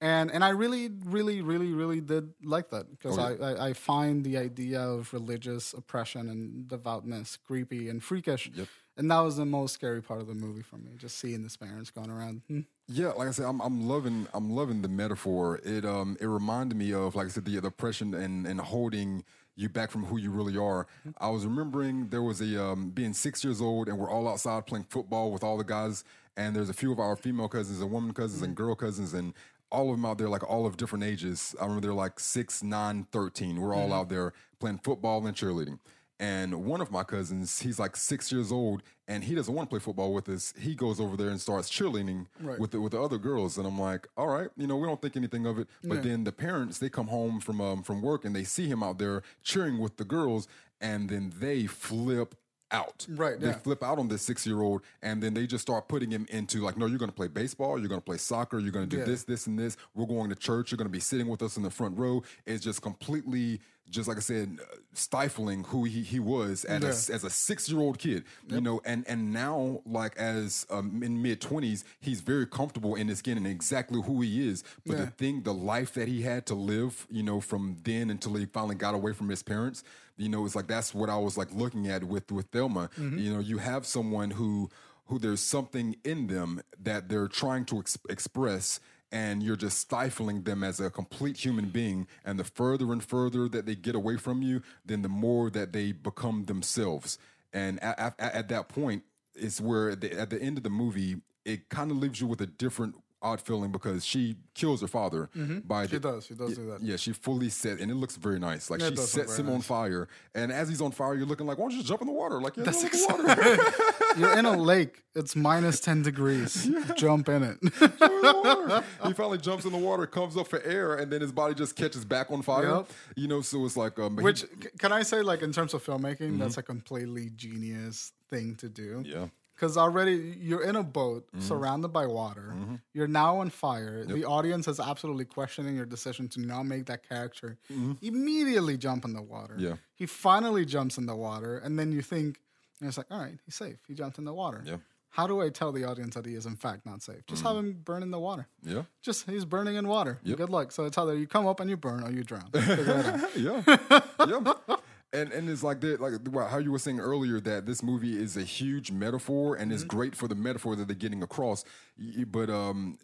And and I really, really, really, really did like that because Oh, yeah. I, I, I find the idea of religious oppression and devoutness creepy and freakish. Yep. And that was the most scary part of the movie for me, just seeing the parents going around. Hmm. Yeah, like I said, I'm, I'm loving I'm loving the metaphor. It um it reminded me of like I said the, the oppression and and holding you back from who you really are. I was remembering there was a um being six years old and we're all outside playing football with all the guys and there's a few of our female cousins and woman cousins and girl cousins and all of them out there like all of different ages. I remember they're like six, nine, 13. We're all out there playing football and cheerleading. And one of my cousins, he's like six years old, and he doesn't want to play football with us. He goes over there and starts cheerleading Right. with the, with the other girls, and I'm like, all right, you know, we don't think anything of it. But then the parents, they come home from um, from work and they see him out there cheering with the girls, and then they flip out. Right, They yeah. flip out on this six year old and then they just start putting him into like, no, you're going to play baseball, you're going to play soccer, you're going to do Yeah. this, this, and this. We're going to church. You're going to be sitting with us in the front row. It's just completely, just like I said, uh, stifling who he, he was as, a, as a six year old kid. You know, and and now like as um, in mid twenties, he's very comfortable in his skin and exactly who he is. But the thing, the life that he had to live, you know, from then until he finally got away from his parents, you know, it's like that's what I was like looking at with with Thelma. You know, you have someone who who there's something in them that they're trying to ex- express and you're just stifling them as a complete human being and the further and further that they get away from you then the more that they become themselves. And at, at, at that point it's where the, at the end of the movie it kind of leaves you with a different odd feeling because she kills her father by She the, does. She does do that. yeah, she fully set, and it looks very nice. Like Yeah, she sets very him on fire, and as he's on fire, you're looking like, why don't you just jump in the water? Like, yeah, That's jump in the water. You're in a lake. It's minus ten degrees. Jump in it. Jump in he finally jumps in the water, comes up for air, and then his body just catches back on fire. Yep. You know, so it's like, um, Which c- can I say, like in terms of filmmaking, that's a completely genius thing to do. Mm-hmm. yeah, Because already you're in a boat Mm-hmm. surrounded by water. You're now on fire. The audience is absolutely questioning your decision to not make that character immediately jump in the water. Mm-hmm. Yeah. He finally jumps in the water, and then you think, and it's like, all right, he's safe. He jumped in the water. Yeah. How do I tell the audience that he is in fact not safe? Just have him burn in the water. yeah, Just he's burning in water. Good luck. So it's either you come up and you burn or you drown. Figure it out. yeah, yeah. And and it's like that, like how you were saying earlier that this movie is a huge metaphor and Mm-hmm. it's great for the metaphor that they're getting across. But um,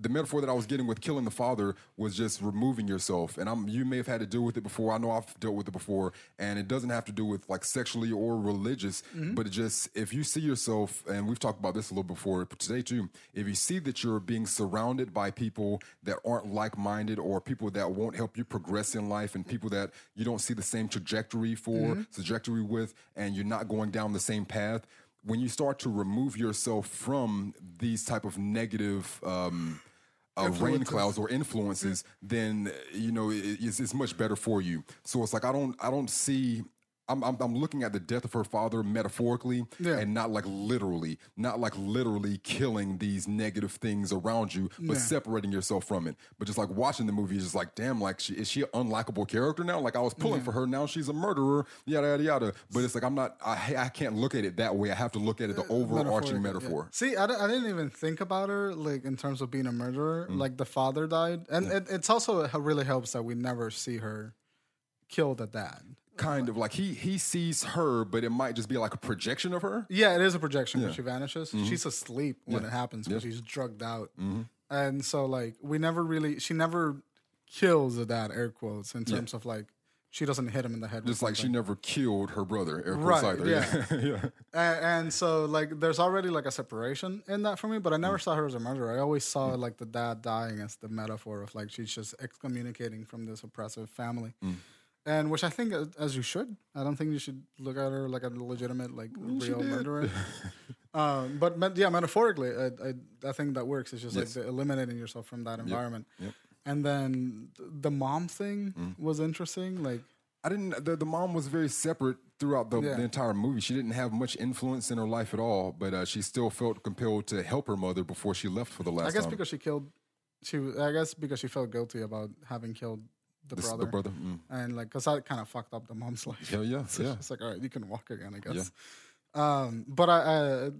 the metaphor that I was getting with killing the father was just removing yourself. And I'm you may have had to deal with it before. I know I've dealt with it before, and it doesn't have to do with like sexually or religious, Mm-hmm. but it just if you see yourself, and we've talked about this a little before but today too. If you see that you're being surrounded by people that aren't like-minded or people that won't help you progress in life, and people that you don't see the same trajectory for trajectory with, and you're not going down the same path when you start to remove yourself from these type of negative um, uh, rain clouds or influences, then you know it, it's, it's much better for you. So it's like I don't I don't see. I'm, I'm, I'm looking at the death of her father metaphorically Yeah. and not like literally, not like literally killing these negative things around you, but Yeah. separating yourself from it. But just like watching the movie is just like, damn, like she, is she an unlikable character now? Like I was pulling for her, now she's a murderer, yada yada yada. But it's like I'm not, I, I can't look at it that way. I have to look at it the overarching metaphor. yeah. See, I, I didn't even think about her like in terms of being a murderer. Mm. Like the father died, and it, it's also it really helps that we never see her kill the dad. Kind of like he he sees her, but it might just be like a projection of her. Yeah, it is a projection when she vanishes. Mm-hmm. She's asleep when it happens because she's drugged out, Mm-hmm. and so like we never really she never kills the dad air quotes in terms of like she doesn't hit him in the head. with Just like she something. never killed her brother, air Right, quotes either. yeah. yeah. A- and so like there's already like a separation in that for me but i Mm. never saw her as a murderer i always saw like the dad dying as the metaphor of like she's just excommunicating from this oppressive family Mm. And which i think as you should i don't think you should look at her like a legitimate like real murderer um, but me- yeah metaphorically I, I, I think that works it's just Yes. like the eliminating yourself from that environment Yep. Mm. and then th- the mom thing was interesting like I didn't. The, the mom was very separate throughout the, Yeah. the entire movie. She didn't have much influence in her life at all, but uh, she still felt compelled to help her mother before she left for the last I guess time. because she killed, she. I guess because she felt guilty about having killed the This- brother, the brother. Mm. and like, cause that kind of fucked up the mom's life. Yeah, yeah, So yeah. It's like, all right, you can walk again, I guess. Yeah. Um, but I, I,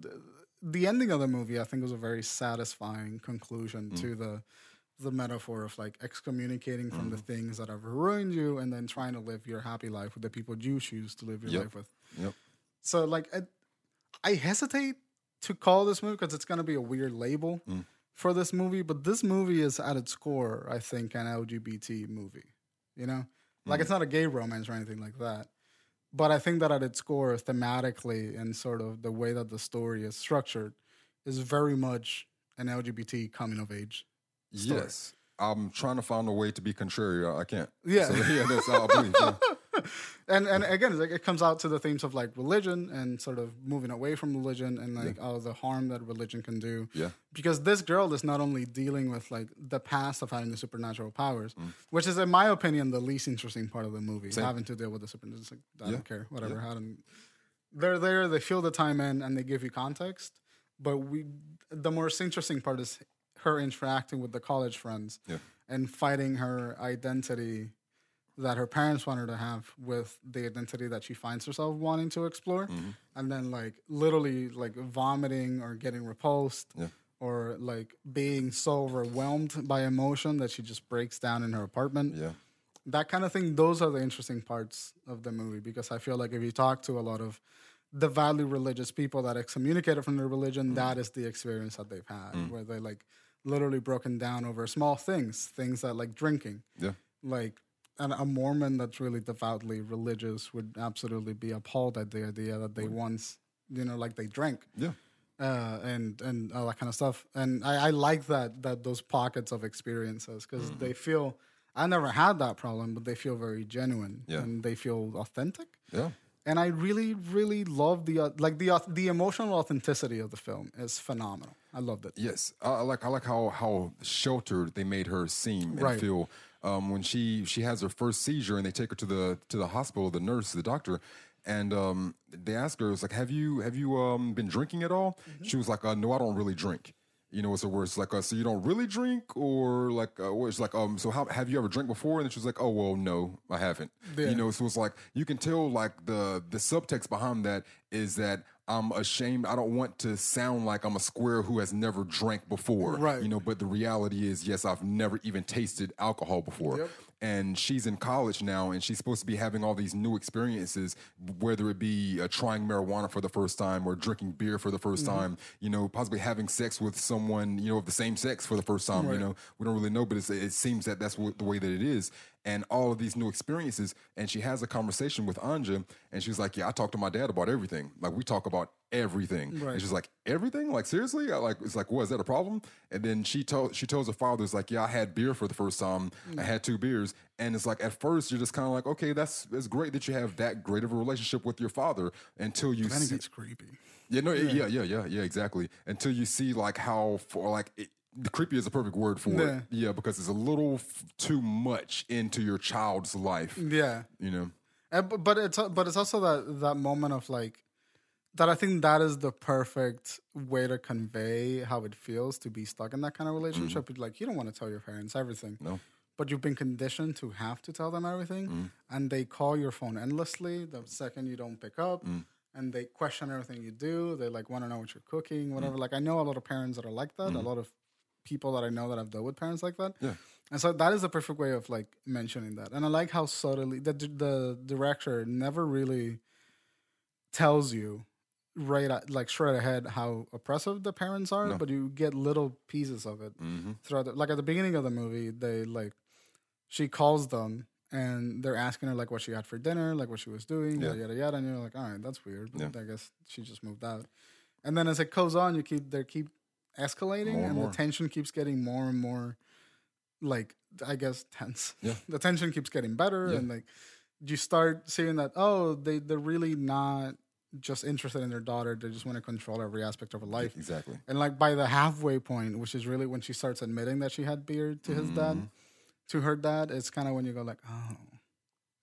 the ending of the movie, I think, was a very satisfying conclusion Mm. to the the metaphor of like excommunicating from the Mm. things that have ruined you, and then trying to live your happy life with the people you choose to live your Yep. life with. Yep. So like I, I hesitate to call this movie because it's gonna be a weird label Mm. For this movie, but this movie is at its core, I think, an LGBT movie. You know, like Mm. it's not a gay romance or anything like that. But I think that at its core, thematically and sort of the way that the story is structured, is very much an LGBT coming of age. story. Yes. I'm trying to find a way to be contrary. I can't. Yeah. So, yeah, that's how I believe. yeah. and and again, like it comes out to the themes of like religion and sort of moving away from religion and like all the harm that religion can do. Yeah. Because this girl is not only dealing with like the past of having the supernatural powers, mm. which is in my opinion the least interesting part of the movie, Same. having to deal with the supernatural. Like, I Yeah. don't care, whatever. How to, they're there, they fill the time in, and they give you context. But we, the most interesting part is her interacting with the college friends Yeah. and fighting her identity that her parents want her to have with the identity that she finds herself wanting to explore, Mm-hmm. and then like literally like vomiting or getting repulsed. Yeah. Or like being so overwhelmed by emotion that she just breaks down in her apartment Yeah. that kind of thing those are the interesting parts of the movie because i feel like if you talk to a lot of the devoutly religious people that excommunicated from their religion that is the experience that they've had where they like literally broken down over small things things that like drinking Yeah. like an, a mormon that's really devoutly religious would absolutely be appalled at the idea that they once you know like they drank Yeah. uh, and and all that kind of stuff. And I, I like that that those pockets of experiences because Mm-hmm. they feel. I never had that problem, but they feel very genuine Yeah. and they feel authentic. Yeah. And I really, really love the uh, like the auth- the emotional authenticity of the film is phenomenal. I loved it. Yes, I I like I like how how sheltered they made her seem and Right. feel um, when she she has her first seizure and they take her to the to the hospital, the nurse, the doctor, and um, they ask her, "It's like, have you have you um, been drinking at all?" She was like, uh, "No, I don't really drink." You know, it's a word. It's like, uh, so you don't really drink, or like, uh, it's like, um, so how have you ever drank before? And she was like, oh well, no, I haven't. Yeah. You know, so it's like you can tell like the the subtext behind that is that I'm ashamed. I don't want to sound like I'm a square who has never drank before. Right. You know, but the reality is, yes, I've never even tasted alcohol before. Yep. And she's in college now, and she's supposed to be having all these new experiences, whether it be uh, trying marijuana for the first time or drinking beer for the 1st Mm-hmm. time, you know, possibly having sex with someone, you know, of the same sex for the first time. You know, we don't really know, but it's, it seems that that's what, the way that it is. And all of these new experiences, and she has a conversation with Anja, and she's like, "Yeah, I talk to my dad about everything. Like we talk about everything." Right. And she's like, "Everything? Like seriously? I like it's like, what is that a problem?" And then she told she tells her father, "It's like, yeah, I had beer for the first time. I mm. had two beers." And it's like at first you're just kind of like, "Okay, that's it's great that you have that great of a relationship with your father." Until you see, gets creepy. yeah, no, yeah, yeah, yeah, yeah, exactly. Until you see like how for like it, the creepy is a perfect word for Yeah. it. Yeah, because it's a little f- too much into your child's life. Yeah. You know. And, but it's but it's also that that moment of like that I think that is the perfect way to convey how it feels to be stuck in that kind of relationship. Mm-hmm. Like you don't want to tell your parents everything. No. But you've been conditioned to have to tell them everything, mm-hmm. and they call your phone endlessly the second you don't pick up, mm. and they question everything you do. They like want to know what you're cooking, whatever. Mm. Like I know a lot of parents that are like that. A mm-hmm. lot of people that I know that have dealt with parents like that. Yeah. And so that is the perfect way of like mentioning that. And I like how subtly the the director never really tells you right at, like straight ahead how oppressive the parents are, but you get little pieces of it Mm-hmm. throughout. The, like at the beginning of the movie, they like she calls them and they're asking her like what she had for dinner, like what she was doing, Yeah. yada yada yada. And you're like, all right, that's weird. Yeah. I guess she just moved out. And then as it goes on, you keep they keep escalating, More and and more. the tension keeps getting more and more, like I guess tense. Yeah. the tension keeps getting better, Yeah. and like you start seeing that oh they they're really not just interested in their daughter; they just want to control every aspect of her life. Exactly. And like by the halfway point, which is really when she starts admitting that she had beer to his Mm-hmm. dad, to her dad, it's kind of when you go like, oh,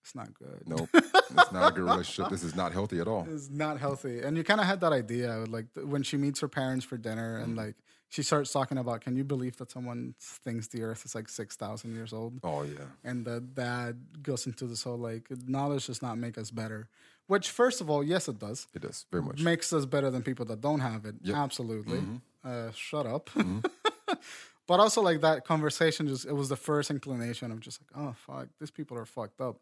it's not good. Nope. it's not a good relationship. This is not healthy at all. It's not healthy. And you kind of had that idea, like when she meets her parents for dinner, and like she starts talking about, can you believe that someone thinks the Earth is like six thousand years old? Oh yeah. And the dad goes into this whole like knowledge does not make us better. Which, first of all, yes, it does. It does very much. Makes us better than people that don't have it. Absolutely. Uh, shut up. but also, like that conversation, just it was the first inclination of just like, oh fuck, these people are fucked up.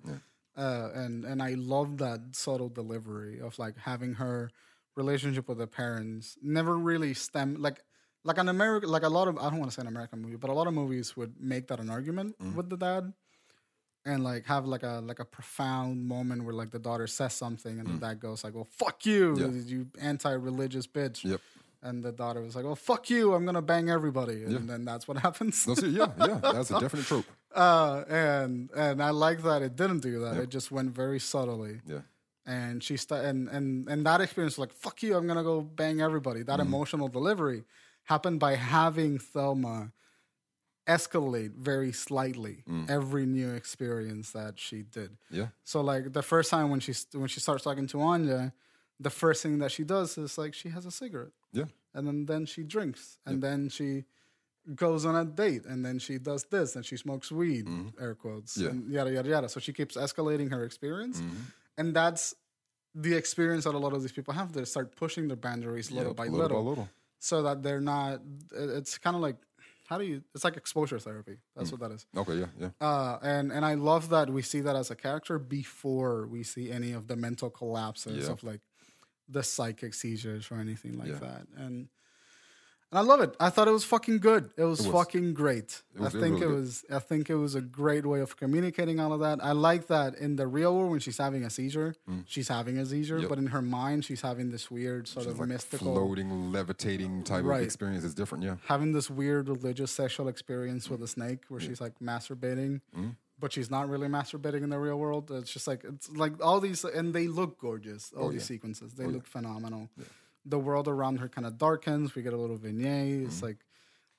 Uh, and and I love that subtle delivery of like having her relationship with the parents never really stem like like an American like a lot of I don't want to say an American movie, but a lot of movies would make that an argument with the dad and like have like a like a profound moment where like the daughter says something and the dad goes like, "Well, fuck you, Yeah. you anti-religious bitch." Yep. And the daughter was like, "Well, fuck you, I'm gonna bang everybody," and then that's what happens. Yeah, yeah. That's a definite trope. Uh, and and I like that it didn't do that. It just went very subtly. Yeah. And she sta- and and and that experience, like "fuck you," I'm gonna go bang everybody. That Mm-hmm. emotional delivery happened by having Thelma escalate very slightly Mm. every new experience that she did. Yeah. So like the first time when she when she starts talking to Anja, the first thing that she does is like she has a cigarette Yeah. and then then she drinks and then she goes on a date and then she does this and she smokes weed air quotes Yeah. and yada yada yada so she keeps escalating her experience and that's the experience that a lot of these people have they start pushing their boundaries little Yep, by little little, by little. So that they're not. It's kind of like how do you it's like exposure therapy that's what that is Okay, yeah, yeah. uh, and and I love that we see that as a character before we see any of the mental collapses Yeah. of like the psychic seizures or anything like Yeah. that. And I love it. I thought it was fucking good. It was, was. fucking great. Was- I it was think it was. I think it was a great way of communicating all of that. I like that in the real world when she's having a seizure, she's having a seizure, Mm. Yep. but in her mind she's having this weird sort It's of like mystical floating, levitating type Right. of experience. It's different, yeah. having this weird religious sexual experience with a snake where she's like masturbating but she's not really masturbating in the real world it's just like it's like all these and they look gorgeous all these sequences they look phenomenal the world around her kind of darkens we get a little vignette it's like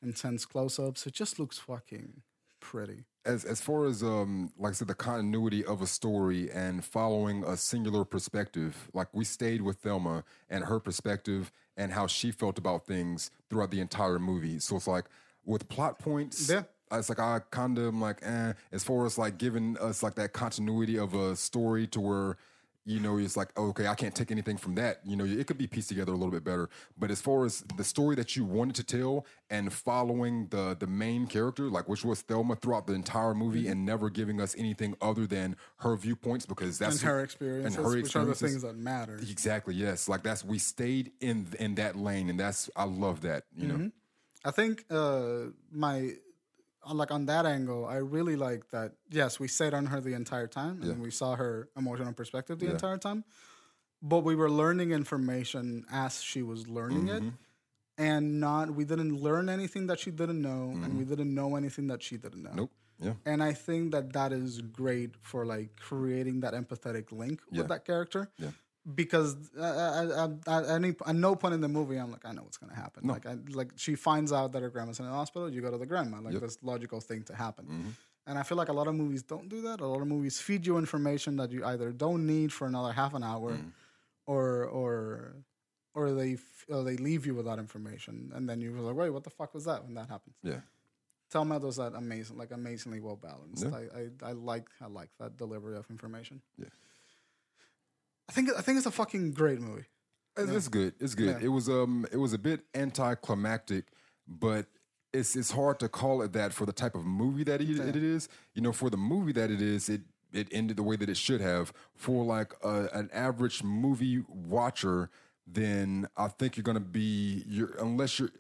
intense close-ups it just looks fucking pretty as as far as um like I said, the continuity of a story and following a singular perspective, like we stayed with Thelma and her perspective and how she felt about things throughout the entire movie. So it's like with plot points, Yeah. it's like I kind of am like, eh, as far as like giving us like that continuity of a story to where you know, it's like, okay, I can't take anything from that. You know, it could be pieced together a little bit better. But as far as the story that you wanted to tell and following the the main character, like which was Thelma throughout the entire movie Mm-hmm. and never giving us anything other than her viewpoints because that's and her experience and her which are the things that matter Exactly, yes. Like that's we stayed in in that lane and that's I love that, you know. I think uh, my Uh, like on that angle, I really like that. Yes, we stayed on her the entire time, and we saw her emotional perspective the entire time. But we were learning information as she was learning it, mm-hmm. and not we didn't learn anything that she didn't know, and we mm-hmm. didn't know anything that she didn't know. Nope. Yeah. And I think that that is great for like creating that empathetic link with that character. Yeah. Because uh, uh, at any at no point in the movie I'm like I know what's gonna happen. Like I like she finds out that her grandma's in the hospital. You go to the grandma. Like this logical thing to happen. Mm-hmm. And I feel like a lot of movies don't do that. A lot of movies feed you information that you either don't need for another half an hour, Mm. or or or they or they leave you without information, and then you're like, wait, what the fuck was that when that happens? Yeah. Thelma does that amazing, like amazingly well balanced. Yeah. I, I, I like I like that delivery of information. Yeah. I think I think it's a fucking great movie. It's, it's good. It's good. Yeah. It was um it was a bit anticlimactic, but it's it's hard to call it that for the type of movie that it, it is. You know, for the movie that it is, it it ended the way that it should have. For like a, an average movie watcher, then I think you're gonna be you're unless you're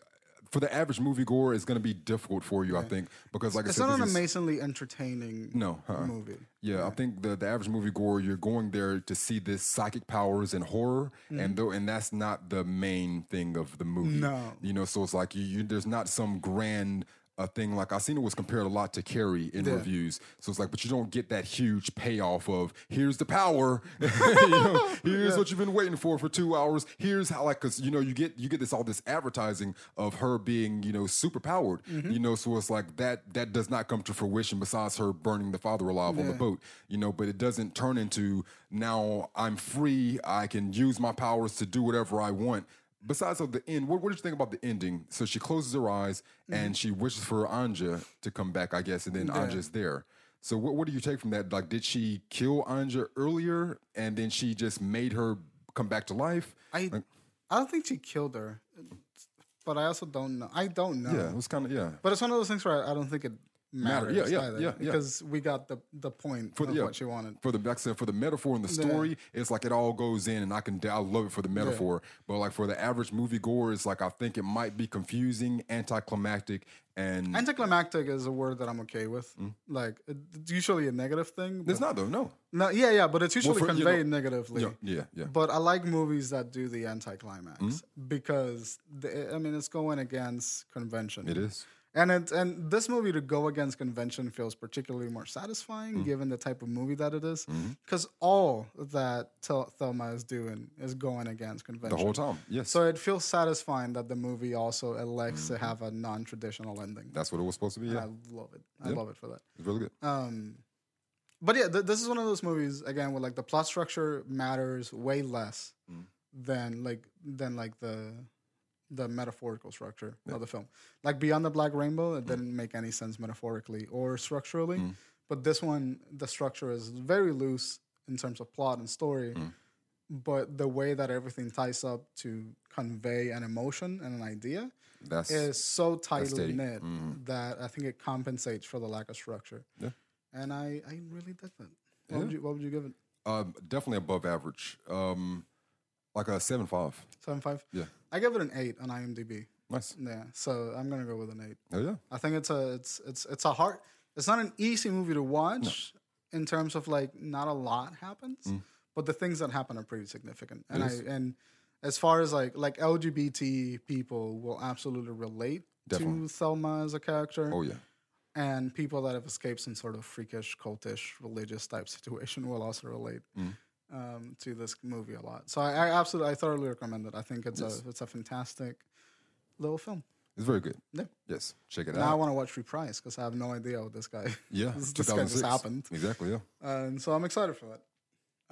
for the average movie goer, it's gonna be difficult for you. I think because like It's I said, not an is- amazingly entertaining No, uh-uh. movie. Yeah, I think the, the average movie goer, you're going there to see this psychic powers and horror, and mm. though and that's not the main thing of the movie. No. you know, so it's like you, you there's not some grand a thing like I seen it was compared a lot to Carrie in Yeah. reviews. So it's like, but you don't get that huge payoff of here's the power, you know, here's what you've been waiting for for two hours. Here's how like because you know you get you get this all this advertising of her being you know super powered, Mm-hmm. you know. So it's like that that does not come to fruition besides her burning the father alive on the boat, you know. But it doesn't turn into now I'm free. I can use my powers to do whatever I want besides of the end, what, what did you think about the ending? So she closes her eyes and mm-hmm. she wishes for Anja to come back, I guess, and then Anja's there. So what, what do you take from that? Like, did she kill Anja earlier and then she just made her come back to life? I I don't think she killed her, but I also don't know. I don't know. Yeah, it was kind of yeah. But it's one of those things where I don't think it Matter. Yeah, yeah, either, yeah, yeah. because we got the the point of yeah. what she wanted. For the like said, for the metaphor and the story, it's like it all goes in, and I can I love it for the metaphor. But like for the average movie goer, it's like I think it might be confusing, anticlimactic, and Anticlimactic is a word that I'm okay with. Mm. Like it's usually a negative thing. But it's not though. No, no, yeah, yeah, but it's usually for- you know- conveyed negatively. yeah, yeah, yeah. But I like movies that do the anticlimax Mm-hmm. because the, I mean it's going against convention. It is. And it and this movie to go against convention feels particularly more satisfying Mm. given the type of movie that it is. Because all that Tel- Thelma is doing is going against convention The whole time, yes. So it feels satisfying that the movie also elects Mm-hmm. to have a non-traditional ending. That's what it was supposed to be. Yeah, I love it. I love it for that. it's really good. Um, but yeah, th- this is one of those movies again where like the plot structure matters way less than like than like the the metaphorical structure of the film. Like Beyond the Black Rainbow, it didn't make any sense metaphorically or structurally. But this one, the structure is very loose in terms of plot and story. But the way that everything ties up to convey an emotion and an idea That's is so tightly knit that I think it compensates for the lack of structure. Yeah. And I, I really did that. What, would you, what would you give it? um, definitely above average. Um, like a seven five. Seven five. Yeah. I give it an eight on IMDb. Nice. Yeah, so I'm gonna go with an eight. Oh yeah. I think it's a it's it's it's a hard. It's not an easy movie to watch in terms of like not a lot happens, but the things that happen are pretty significant. And I Mm. and as far as like like LGBT people will absolutely relate Definitely. to Thelma as a character. Oh yeah. and people that have escaped some sort of freakish, cultish, religious type situation will also relate Mm. Um, to this movie a lot. So I, I absolutely, I thoroughly recommend it. I think it's a it's a fantastic little film. It's very good. Yeah. Yes. Check it out. Now I want to watch Reprise because I have no idea what this guy. Yeah. this, this guy just happened, Exactly. Yeah. and so I'm excited for that.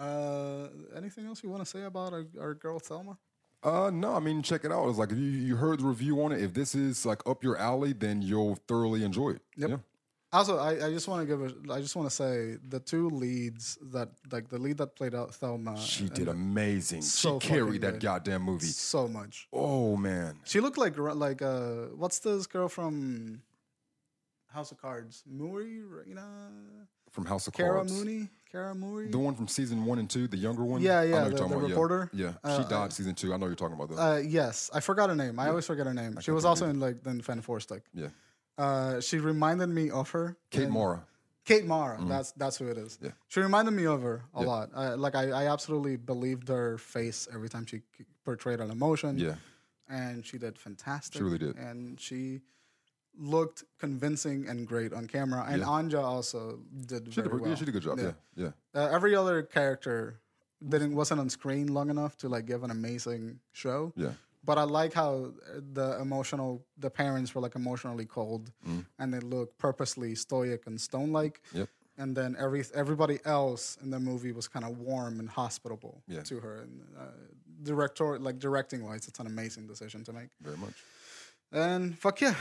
Uh, anything else you want to say about our, our girl Thelma? Uh, no, I mean, check it out. It's like if you, you heard the review on it, if this is like up your alley, then you'll thoroughly enjoy it. Yep. Yeah. Also, I, I just want to give a, I just want to say the two leads that like the lead that played out Thelma. She and did amazing. so she carried that good. goddamn movie. so much. Oh man. She looked like like uh, what's this girl from House of Cards? Mooney, Raina, From House of Cara Cards. Mooney, Cara Mooney. The one from season one and two, the younger one. Yeah, yeah, the- talking the yeah. reporter. Yeah, Uh, she died season two. I know you're talking about that. Uh, yes, I forgot her name. I always forget her name. She was also in like in Fan Four Stick. yeah, Uh, she reminded me of her. Kate Mara. Kate Mara. That's that's who it is. Mm-hmm. Yeah. She reminded me of her a lot. Uh, like I, I absolutely believed her face every time she portrayed an emotion. Yeah, and she did fantastic. She really did. and she looked convincing and great on camera. And Yeah. Anja also did she very did, a- well. yeah, she did a good job. Yeah, yeah. Uh, every other character didn't wasn't on screen long enough to like give an amazing show. Yeah. But I like how uh, the emotional, the parents were like emotionally cold, and they look purposely stoic and stone-like. Mm. Yep. And then every everybody else in the movie was kind of warm and hospitable Yeah. to her. And uh, director, like directing wise, it's an amazing decision to make. Very much. And fuck yeah,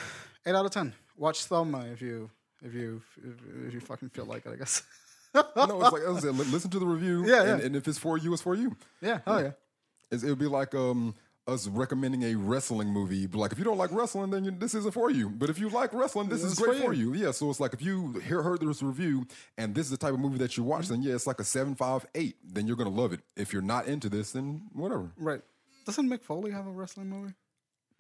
eight out of ten. Watch Thelma if you if you if, if you fucking feel like it. I guess. no, it's like listen to the review. Yeah, and, yeah. and if it's for you, it's for you. yeah. Oh yeah. It's, it would be like um us recommending a wrestling movie. But like if you don't like wrestling, then you, this isn't for you. But if you like wrestling, this is It's great for you. Yeah. So it's like if you hear heard this review and this is the type of movie that you watch, then yeah, it's like a seven five eight. Then you're gonna love it. If you're not into this, then whatever. Right. Doesn't Mick Foley have a wrestling movie?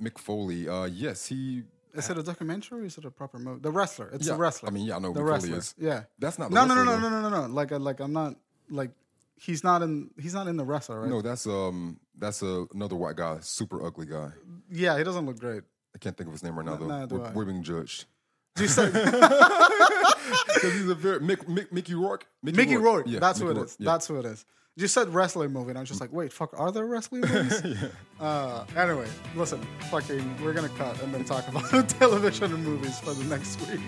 Mick Foley, uh, yes, he. Is it a documentary or is it a proper movie? The wrestler. It's Yeah, a wrestler. I mean, yeah, I know the Foley wrestler. is. Yeah. That's not No, no, no, no, no, no, no, no. Like, like I'm not like he's not in. He's not in the wrestler, right? No, that's um, that's a, another white guy, super ugly guy. Yeah, he doesn't look great. I can't think of his name right now though. do we're, I. we're being judged You said because he's a very Mick, Mick, Mickey Rourke. Mickey Rourke. Yeah, That's who Mickey it Rourke, is. yeah. That's who it is. You said wrestling movie, and I was just like, wait, fuck, are there wrestling movies? uh, anyway, listen, fucking, we're gonna cut and then talk about television and movies for the next week.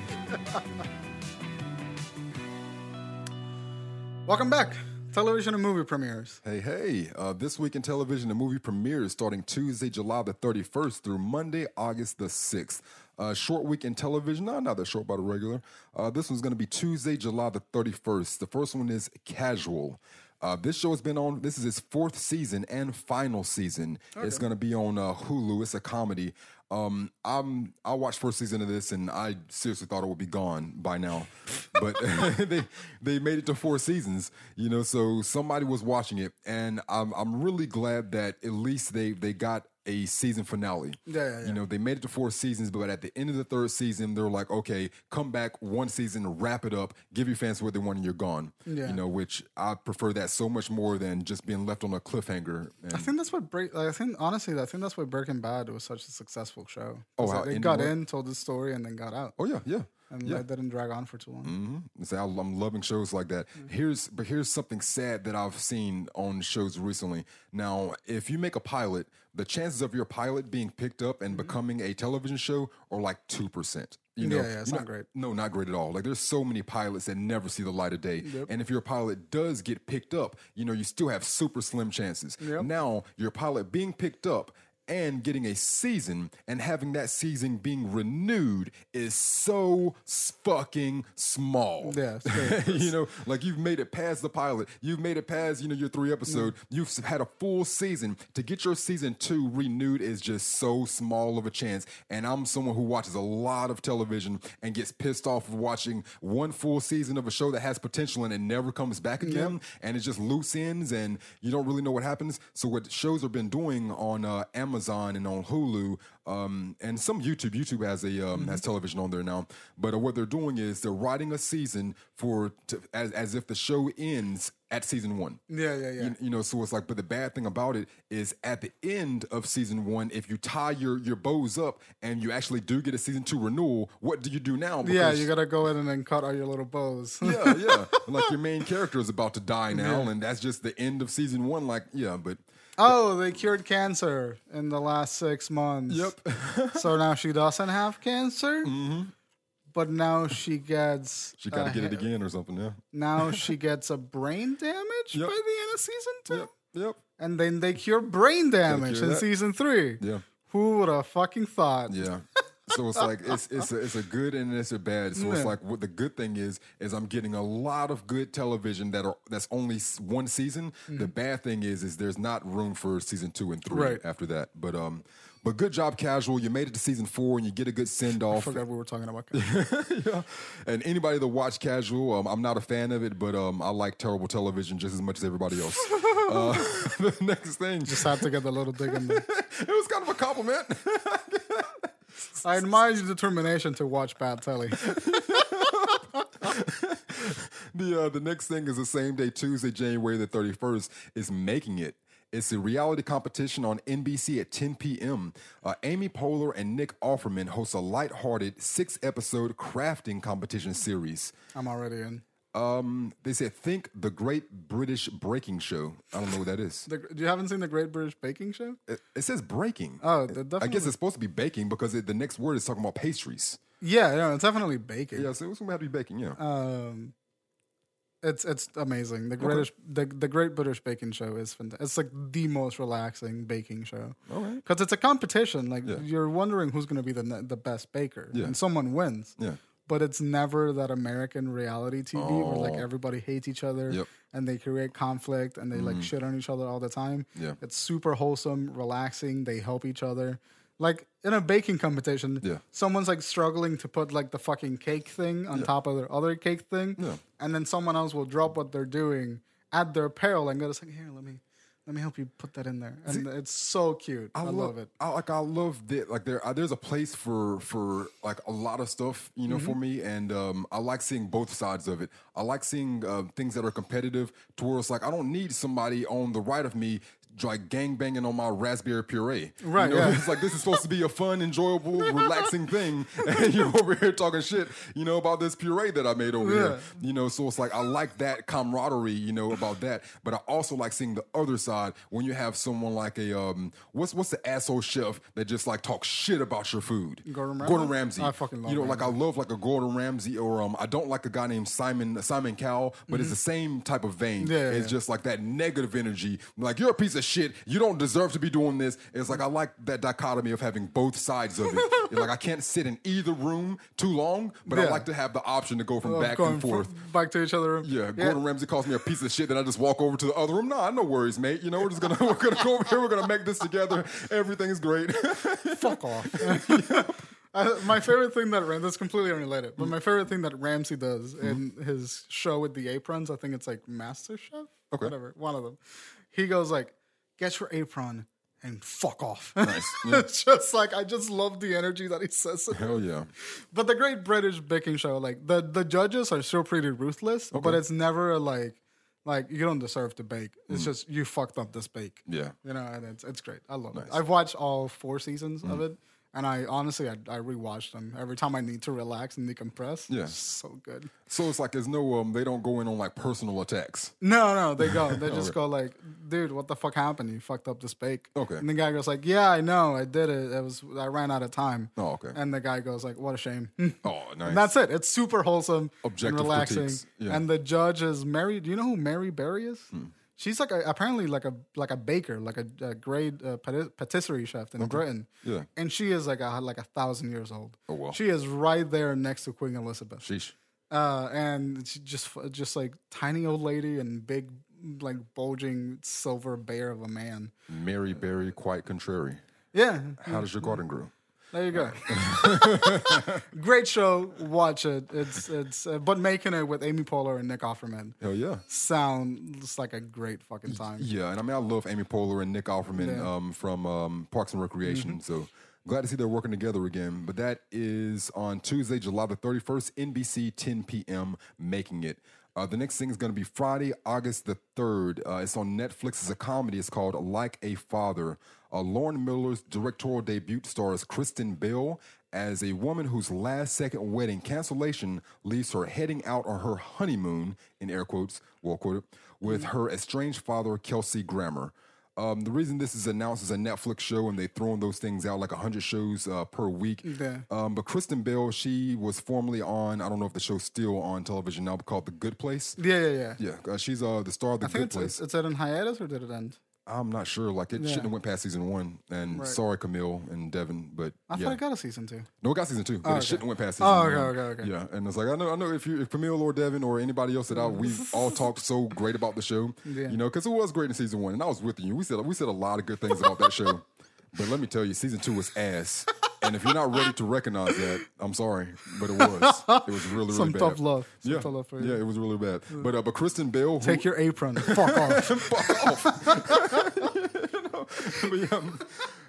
Welcome back, television and movie premieres. Hey, hey. Uh, this week in television, the movie premieres starting Tuesday, July the 31st through Monday, August the 6th. Uh, short week in television, no, not that short by the regular. Uh, this one's going to be Tuesday, July the 31st. The first one is Casual. Uh, this show has been on, this is its fourth season and final season. It's going to be on uh, Hulu. It's a comedy. Um, I'm, I watched first season of this and I seriously thought it would be gone by now. but they, they made it to four seasons, you know, so somebody was watching it. And I'm, I'm really glad that at least they, they got a season finale. Yeah, yeah. You know, they made it to four seasons, but at the end of the third season, they're like, okay, come back one season, wrap it up, give your fans what they want, and you're gone. Yeah. You know, which I prefer that so much more than just being left on a cliffhanger. And I think that's what break. I think honestly, I think that's why Breaking Bad was such a successful show. Oh, 'Cause how they got in, told the story, and then got out. oh yeah, yeah. And Yeah. it didn't drag on for too long. Mm-hmm. So I- I'm loving shows like that. Here's but here's something sad that I've seen on shows recently. Now, if you make a pilot, the chances of your pilot being picked up and becoming a television show are like two percent. You know, Yeah, yeah, it's You not great. No, not great at all. Like there's so many pilots that never see the light of day. And if your pilot does get picked up, you know, you still have super slim chances. Yep. Now, your pilot being picked up and getting a season and having that season being renewed is so fucking small. Yeah, you know, like you've made it past the pilot, you've made it past, you know, your three episode, Mm. you've had a full season. To get your season two renewed is just so small of a chance. And I'm someone who watches a lot of television and gets pissed off of watching one full season of a show that has potential and it never comes back again. And it just loose ends and you don't really know what happens. So what shows have been doing on uh, Amazon and on Hulu, um, and some YouTube, YouTube has a um, has television on there now. But uh, what they're doing is they're writing a season for to, as as if the show ends at season one. Yeah, yeah, yeah. You, you know, so it's like, but the bad thing about it is at the end of season one, if you tie your your bows up and you actually do get a season two renewal, what do you do now? yeah, you gotta go in and then cut all your little bows. yeah, yeah. like your main character is about to die now, and that's just the end of season one. Like, yeah, but oh, they cured cancer in the last six months. yep, so now she doesn't have cancer. But now she gets. Mm-hmm. she got to get it again or something. Yeah, Now she gets a brain damage Yep. by the end of season two. yep, yep. And then they cure brain damage cure in that. season three. Yeah. Who would have fucking thought? Yeah. So it's like it's it's a, it's a good and it's a bad. So it's like what the good thing is is I'm getting a lot of good television that are that's only one season. The bad thing is is there's not room for season two and three Right. after that. But um, but good job, casual. You made it to season four and you get a good send I off. forgot we were talking about. yeah. And anybody that watch casual, um, I'm not a fan of it, but um, I like terrible television just as much as everybody else. uh, the next thing, Just had to get the little dig in there. it was kind of a compliment. I admire your determination to watch bad telly. The uh, the next thing is the same day, Tuesday, January the 31st, is Making It. It's a reality competition on NBC at 10 p.m. Uh, Amy Poehler and Nick Offerman host a lighthearted six episode crafting competition series. I'm already in. Um, they said, think the Great British Breaking Show. I don't know what that is. The, you haven't seen the Great British Baking Show? It, it says breaking. Oh, the- I guess it's supposed to be baking because it, the next word is talking about pastries. Yeah, yeah, it's definitely baking. Yeah, so it's going to have to be baking, yeah. Um, it's it's amazing. The British the the Great British Baking Show is fantastic. It's like the most relaxing baking show. All right. Because it's a competition. Like Yeah. you're wondering who's going to be the the best baker, Yeah. and someone wins. Yeah. But it's never that American reality TV where like Oh. everybody hates each other Yep. and they create conflict and they like Mm. shit on each other all the time. Yeah. It's super wholesome, relaxing. They help each other. Like in a baking competition, Yeah. someone's like struggling to put like the fucking cake thing on top of their other cake thing, Yeah. and then someone else will drop what they're doing at their peril and go to say, "Here, let me, let me help you put that in there." And it's so cute. I, love, it. I like I love that. Like there, uh, there's a place for for like a lot of stuff, you know, Mm-hmm. for me, and um, I like seeing both sides of it. I like seeing uh, things that are competitive, towards like I don't need somebody on the right of me. Like gang banging on my raspberry puree, Right, You know, yeah. it's like this is supposed to be a fun, enjoyable, relaxing thing, and you're over here talking shit, you know, about this puree that I made over here. You know, so it's like I like that camaraderie, you know, about that. But I also like seeing the other side when you have someone like a um, what's what's the asshole chef that just like talks shit about your food? Gordon Ramsay? Gordon Ramsay. I fucking love You know, like I love like a Gordon Ramsay or um, I don't like a guy named Simon Simon Cowell, but it's the same type of vein. Mm-hmm. Yeah, it's yeah. just like that negative energy. Like you're a piece of shit. You don't deserve to be doing this. It's like I like that dichotomy of having both sides of it. It's like I can't sit in either room too long, but I Yeah. like to have the option to go from back and forth. back to each other. Yeah, Gordon Ramsay calls me a piece of shit. Then I just walk over to the other room. Nah, no worries, mate. You know, we're just gonna we're gonna go over here. We're gonna make this together. Everything's great. fuck off. Uh, my favorite thing that Ram that's completely unrelated, but my favorite thing that Ramsay does in his show with the aprons, I think it's like Master Chef, Okay. whatever, one of them. He goes like, "Get your apron and fuck off." Nice, yeah. it's just like I just love the energy that he says. it. Hell yeah. But the Great British Baking Show, like the the judges are still pretty ruthless, but it's never like like you don't deserve to bake. It's mm. just you fucked up this bake Yeah. you know, and it's it's great. I love it. I've watched all four seasons of mm. it, And I honestly, I, I rewatch them every time I need to relax and decompress. Yeah. It's so good. So it's like there's no um they don't go in on like personal attacks. No, no, they go. They just go like, dude, what the fuck happened? You fucked up this bake. Okay. And the guy goes like, yeah, I know, I did it. It was I ran out of time. Oh, okay. And the guy goes like, what a shame. Oh, nice. And that's it. It's super wholesome, Objective and relaxing. yeah. Hmm. And the judge is Mary. Do you know who Mary Berry is? She's like a, apparently like a like a baker, like a, a great uh, patisserie chef in Britain. Yeah. And she is like a like a thousand years old. Oh, wow. She is right there next to Queen Elizabeth. Sheesh. Uh, and she just just like tiny old lady and big like bulging silver bear of a man. Mary Berry, quite contrary. Yeah, How does your garden grow? There you go. Great show. Watch it. It's it's uh, but making it with Amy Poehler and Nick Offerman Hell yeah. sounds like a great fucking time. Yeah, and I mean I love Amy Poehler and Nick Offerman Yeah. Mm-hmm. um, from um, Parks and Recreation. So glad to see they're working together again. But that is on Tuesday, July the 31st, NBC 10 p.m. Making it. Uh, the next thing is going to be Friday, August the 3rd. Uh, it's on Netflix. It's a comedy. It's called Like a Father. Uh, Lauren Miller's directorial debut stars Kristen Bell as a woman whose last second wedding cancellation leaves her heading out on her honeymoon, in air quotes, well quoted, with her estranged father, Kelsey Grammer. Um, the reason this is announced as a Netflix show and they're throwing those things out like 100 shows uh, per week. Yeah. Um, but Kristen Bell, she was formerly on, I don't know if the show's still on television now, but called The Good Place. Yeah, yeah, yeah. Yeah, uh, she's uh, the star of The I think Good it's, Place. it's, at in hiatus or did it end? I'm not sure. Like, it shouldn't have went past season one. And Right. sorry, Camille and Devin, but I yeah. thought it got a season two. No, it got season two, but oh, okay. it shouldn't have went past oh, season Oh, one. okay, okay, okay. Yeah, and it's like I know, I know if you, if Camille or Devin or anybody else that I, we've all talked so great about the show, Yeah. you know, because it was great in season one, and I was with you. We said we said a lot of good things about that show, but let me tell you, season two was ass. And if you're not ready to recognize that, I'm sorry, but it was. It was really, really Some bad. tough love. Some Yeah, tough love for you. yeah, it was really bad. But uh, but Kristen Bell, who, Take your apron. Fuck off. fuck off. but yeah,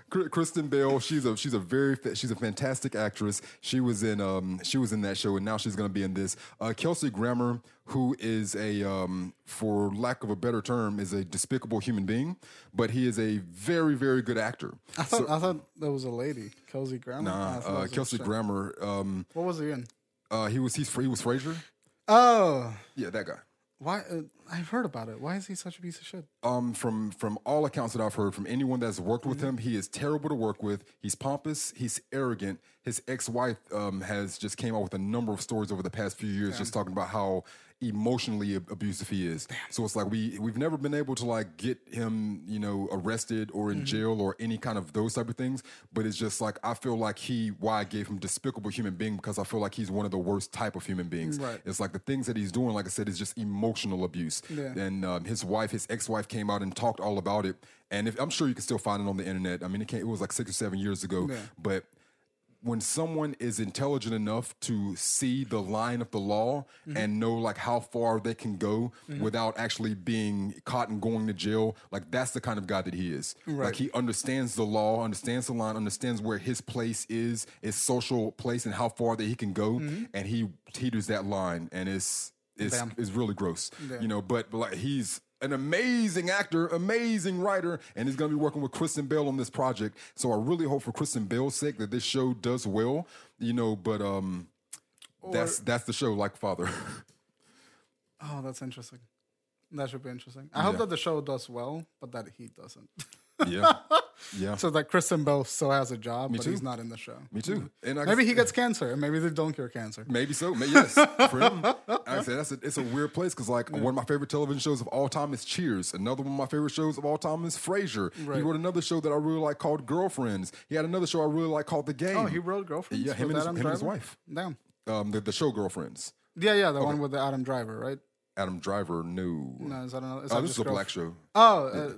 Kristen Bell, she's a she's a very she's a fantastic actress. She was in um she was in that show, and now she's going to be in this. Uh, Kelsey Grammer, who is a um for lack of a better term, is a despicable human being, but he is a very very good actor. I thought I thought that was a lady, Kelsey Grammer. It uh, Kelsey. Grammer, um, What was he in? uh, he was he's he was Frasier. Oh, Yeah, that guy. Why? Uh, I've heard about it. Why is he such a piece of shit? um, from from all accounts that I've heard from anyone that's worked with Mm-hmm. him, he is terrible to work with. He's pompous. He's arrogant. His ex wife um, has just came out with a number of stories over the past few years, just talking about how emotionally abusive he is. So it's like we we've never been able to like get him, you know, arrested or Mm-hmm. in jail or any kind of those type of things. But it's just like I feel like he why I gave him despicable human being because I feel like he's one of the worst type of human beings. Right. It's like the things that he's doing, like I said, is just emotional abuse. Yeah. And um, his wife, his ex-wife, came out and talked all about it. And if, I'm sure you can still find it on the internet. I mean, it, came, it was like six or seven years ago. Yeah. But when someone is intelligent enough to see the line of the law Mm-hmm. and know like how far they can go without actually being caught and going to jail, like that's the kind of guy that he is. Right. Like he understands the law, understands the line, understands where his place is, his social place, and how far that he can go, and he teeters that line, and it's it's it's really gross. Yeah. You know, but, but like he's an amazing actor, amazing writer, and he's going to be working with Kristen Bell on this project. So I really hope for Kristen Bell's sake that this show does well. You know, but um, that's that's the show, like Father. Oh, that's interesting. That should be interesting. I hope Yeah. that the show does well, but that he doesn't. yeah, yeah. so that Kristen Bell still has a job, but too. he's not in the show. Me too. And I Maybe guess- he gets cancer, and maybe they don't cure cancer. Maybe so. May yes, for him. I said that's a, it's a weird place because like one of my favorite television shows of all time is Cheers. Another one of my favorite shows of all time is Frasier. Right. He wrote another show that I really like called Girlfriends. He had another show I really like called The Game. Oh, he wrote Girlfriends. Yeah, him and his- him and his wife. Damn. um, the, the show Girlfriends. Yeah, yeah, the one with the Adam Driver, right? Adam Driver, no. No, is that another? Is oh, that this is a Girl- black show. Oh, uh,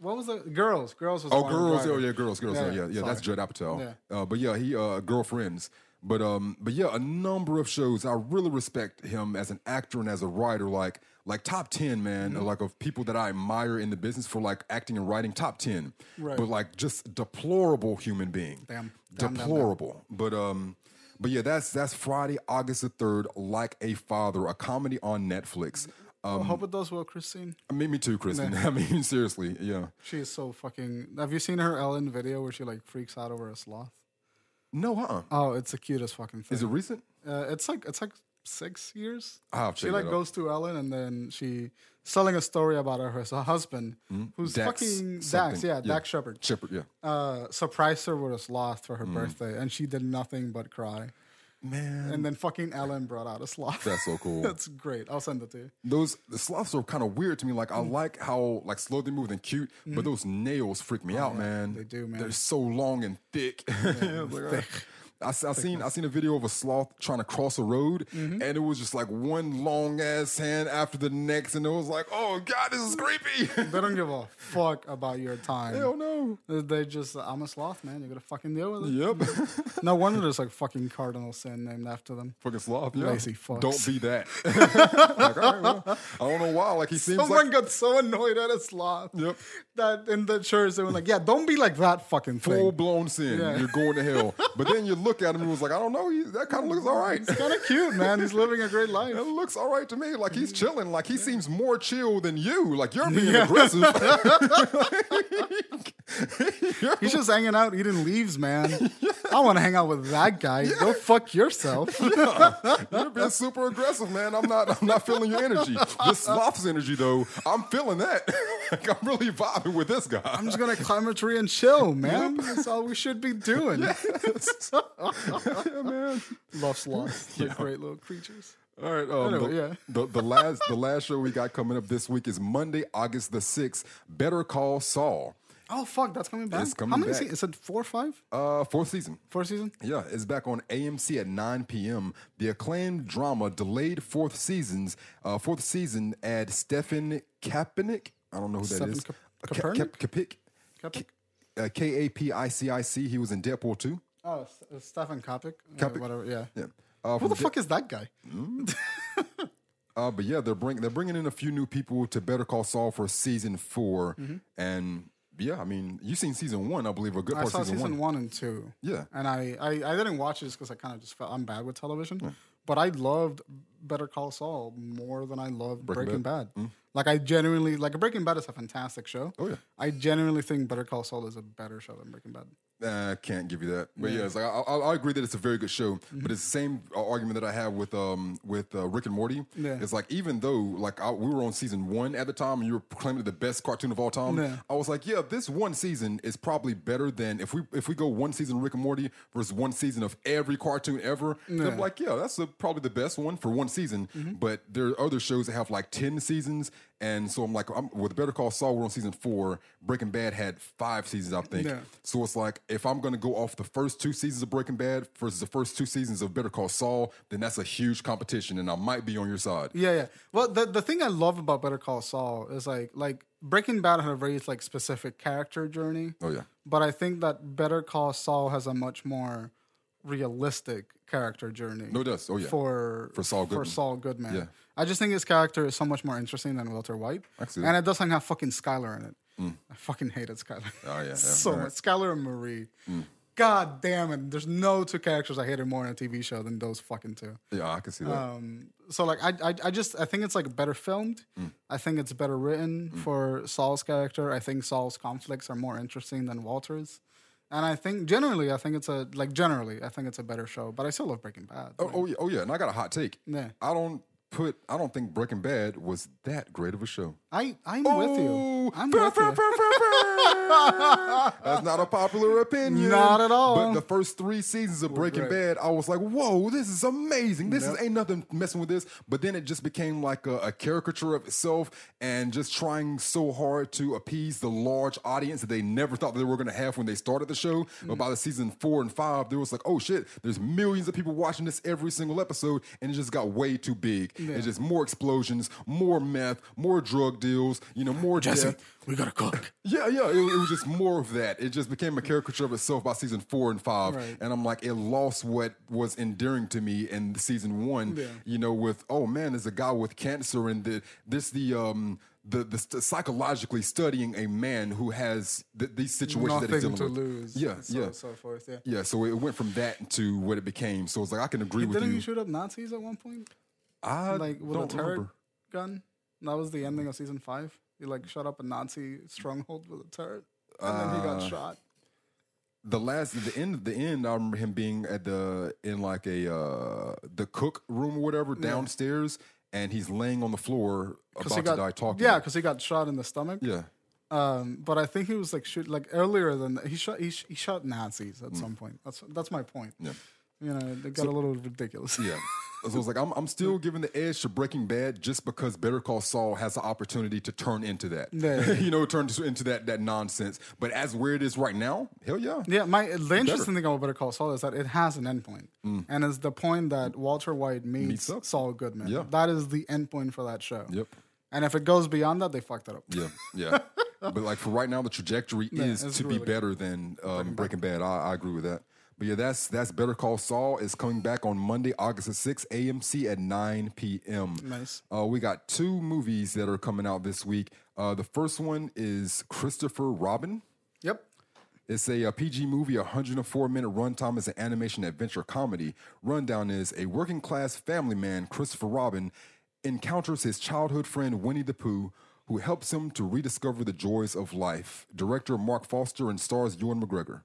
what was the Girls? Girls was. Oh, girls. Oh, yeah, girls, girls. Yeah, Yeah, yeah, yeah. That's. Judd Apatow. Yeah. Uh, but yeah, he uh, girlfriends. But um, but yeah, a number of shows. I really respect him as an actor and as a writer. Like like top ten, man. Mm-hmm. Like of people that I admire in the business for like acting and writing, top ten. Right. But like just deplorable human being. Damn. Damn, damn, damn. deplorable. But um, but yeah, that's that's Friday, August the third. Like a Father, a comedy on Netflix. I hope it does well, Christine. I mean, me too, Kristen. I mean, seriously, yeah. She is so fucking. Have you seen her Ellen video where she like freaks out over a sloth? No, uh, uh Oh, it's the cutest fucking thing. Is it recent? Uh, it's like it's like six years. I'll She like goes to Ellen and then she selling a story about her, her husband, who's Dax fucking Dax, yeah, Yeah. Dax Shepard, Shepard, yeah. uh, surprised her with a sloth for her Mm. birthday, and she did nothing but cry. Man, And then fucking Ellen brought out a sloth. that's so cool. That's great. I'll send it to you. those the sloths are kind of weird to me. Like I Mm. like how like slow they move and cute, but those nails freak me out, man. Mm-hmm. Oh, they do, man. They're so long and thick. Like, uh, I, I seen I seen a video of a sloth trying to cross a road, Mm-hmm. and it was just like one long ass hand after the next, and it was like, oh god, this is creepy. They don't give a fuck about your time. Hell no. They just, I'm a sloth, man. You gotta fucking deal with it. Yep. No wonder there's like fucking cardinal sin named after them. Fucking sloth. Yeah. Lazy fucks. Don't be that. like, right, well, I don't know why. Like he seems Someone like. got so annoyed at a sloth Yep. that in the church they were like, "Yeah, don't be like that fucking thing." Full blown sin. Yeah. You're going to hell. But then you look at him and was like, I don't know. He, that kind of looks all right. It's kind of cute, man. He's living a great life. It looks all right to me. Like he's mm-hmm. chilling. Like he seems more chill than you. Like you're being aggressive. He's just hanging out eating leaves, man. I want to hang out with that guy. Go fuck yourself. you're being super aggressive, man. I'm not. I'm not feeling your energy. This sloth's energy, though, I'm feeling that. like I'm really vibing with this guy. I'm just gonna climb a tree and chill, man. That's all we should be doing. Yeah, man. Love sloths. They're great little creatures. All right. Um, Anyway, the, yeah. the, the last the last show we got coming up this week is Monday, August the sixth. Better Call Saul. Oh fuck, that's coming back. It's coming How many? back. Se- is it four or five? Uh, fourth season. Fourth season? Yeah, it's back on AMC at 9 p.m. The acclaimed drama delayed fourth seasons. Uh, fourth season adds Stefan Kapanik. I don't know who that Stefan is. Kap- Ka- Kapernick? Kap- Kapik. Kapik? K A P I C I C. He was in Deadpool 2. Oh, S- uh, Stefan Kopik. Uh, Kopik. whatever. Yeah. Yeah. Uh, Who the fuck is that guy? Uh, but yeah, they're bring they're bringing in a few new people to Better Call Saul for season 4 Mm-hmm. and yeah, I mean, you've seen season one, I believe, a good I part saw of season, season one. one. and two. Yeah. And I, I, I didn't watch it just because I kind of just felt I'm bad with television. But I loved Better Call Saul more than I loved Breaking Breaking, Bad. Like I genuinely like Breaking Bad is a fantastic show. Oh, yeah. I genuinely think Better Call Saul is a better show than Breaking Bad. I can't give you that, but yeah, it's like I, I, I agree that it's a very good show. Mm-hmm. But it's the same uh, argument that I have with um with uh, Rick and Morty. Yeah. It's like even though like I, we were on season one at the time, and you were proclaiming it the best cartoon of all time. Yeah. I was like, yeah, this one season is probably better than if we if we go one season of Rick and Morty versus one season of every cartoon ever. then I'm like, yeah, that's a, probably the best one for one season. Mm-hmm. But there are other shows that have like ten seasons, and so I'm like, I'm, with Better Call Saul, we're on season four. Breaking Bad had five seasons, I think. Yeah. So it's like if I'm gonna go off the first two seasons of Breaking Bad versus the first two seasons of Better Call Saul, then that's a huge competition, and I might be on your side. Yeah, yeah. Well, the the thing I love about Better Call Saul is like like Breaking Bad had a very like specific character journey. Oh yeah, But I think that Better Call Saul has a much more realistic character journey. no, it does. Oh yeah, For For Saul For Goodman. Saul Goodman. Yeah. I just think his character is so much more interesting than Walter White. And it doesn't have fucking Skylar in it. I fucking hated Skylar. Oh, yeah, yeah, so right. much. Skylar and Marie. God damn it. There's no two characters I hated more in a TV show than those fucking two. yeah, I can see that. Um, so like I, I I just I think it's like better filmed. Mm. I think it's better written for Saul's character. I think Saul's conflicts are more interesting than Walter's. And I think generally I think it's a like generally I think it's a better show, but I still love Breaking Bad. oh, oh yeah, oh yeah, and I got a hot take. Yeah. I don't put. I don't think Breaking Bad was that great of a show. I I'm with you. Oh, I'm brr, with brr, you. brr. That's not a popular opinion. Not at all. But the first three seasons of Breaking great. Bad, I was like, "Whoa, this is amazing! This is ain't nothing messing with this." But then it just became like a, a caricature of itself, and just trying so hard to appease the large audience that they never thought they were going to have when they started the show. But mm. by the season four and five, there was like, "Oh shit!" There's millions of people watching this every single episode, and it just got way too big. It's just more explosions, more meth, more drug deals, you know, more Jesse, death. we gotta cook. Yeah, yeah, it, it was just more of that. It just became a caricature of itself by season four and five, Right. and I'm like, it lost what was endearing to me in season one. Yeah. You know, with oh man, there's a guy with cancer, and the this the um the the st- psychologically studying a man who has th- these situations that he's Nothing dealing to with. lose. Yeah, so, yeah, So forth. Yeah. yeah. So it went from that to what it became. So it's like I can agree with Didn't you. you shoot up Nazis at one point? I Like with a turret remember. gun? That was the ending of season five. He like shot up a Nazi stronghold with a turret, and then he got Uh, shot. the last the end of the end i remember him being at the in like a uh the cook room or whatever downstairs and he's laying on the floor about got, to die talking Yeah, because he got shot in the stomach. yeah Um, but I think he was like shoot like earlier than that. he shot he, sh- he shot Nazis Mm. at some point. That's that's my point. Yeah. You know, it got a little ridiculous. yeah so it's like I'm, I'm still giving the edge to breaking bad just because better call saul has the opportunity to turn into that Yeah, yeah. you know turn to- into that that nonsense but as where it is right now hell yeah Yeah, my the interesting thing about Better Call Saul is that it has an endpoint, and it's the point that Walter White meets. Saul Goodman. Yeah. That is the endpoint for that show. yep And if it goes beyond that, they fucked it up. Yeah, yeah. but like for right now, the trajectory is it's to be really good. better than um, Breaking Bad. I, I agree with that. But yeah, that's that's Better Call Saul is coming back on Monday, August the sixth, AMC at nine p.m. Nice. Uh, we got two movies that are coming out this week. Uh, the first one is Christopher Robin. Yep. It's a, a PG movie, 104 minute runtime. It's an animation adventure comedy. Rundown is a working class family man, Christopher Robin, encounters his childhood friend Winnie the Pooh, who helps him to rediscover the joys of life. Director Marc Forster and stars Ewan McGregor.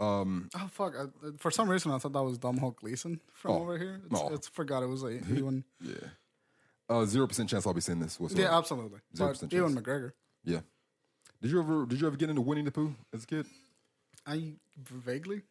Oh fuck! I, for some reason, I thought that was Domhnall Gleeson from over here. It's, Oh. it's forgot it was a Ewan. Yeah. Uh, Zero percent chance I'll be seeing this. whatsoever. yeah, absolutely. Zero percent Ewan chance. McGregor. Yeah. Did you ever did you ever get into Winnie the Pooh as a kid? I vaguely.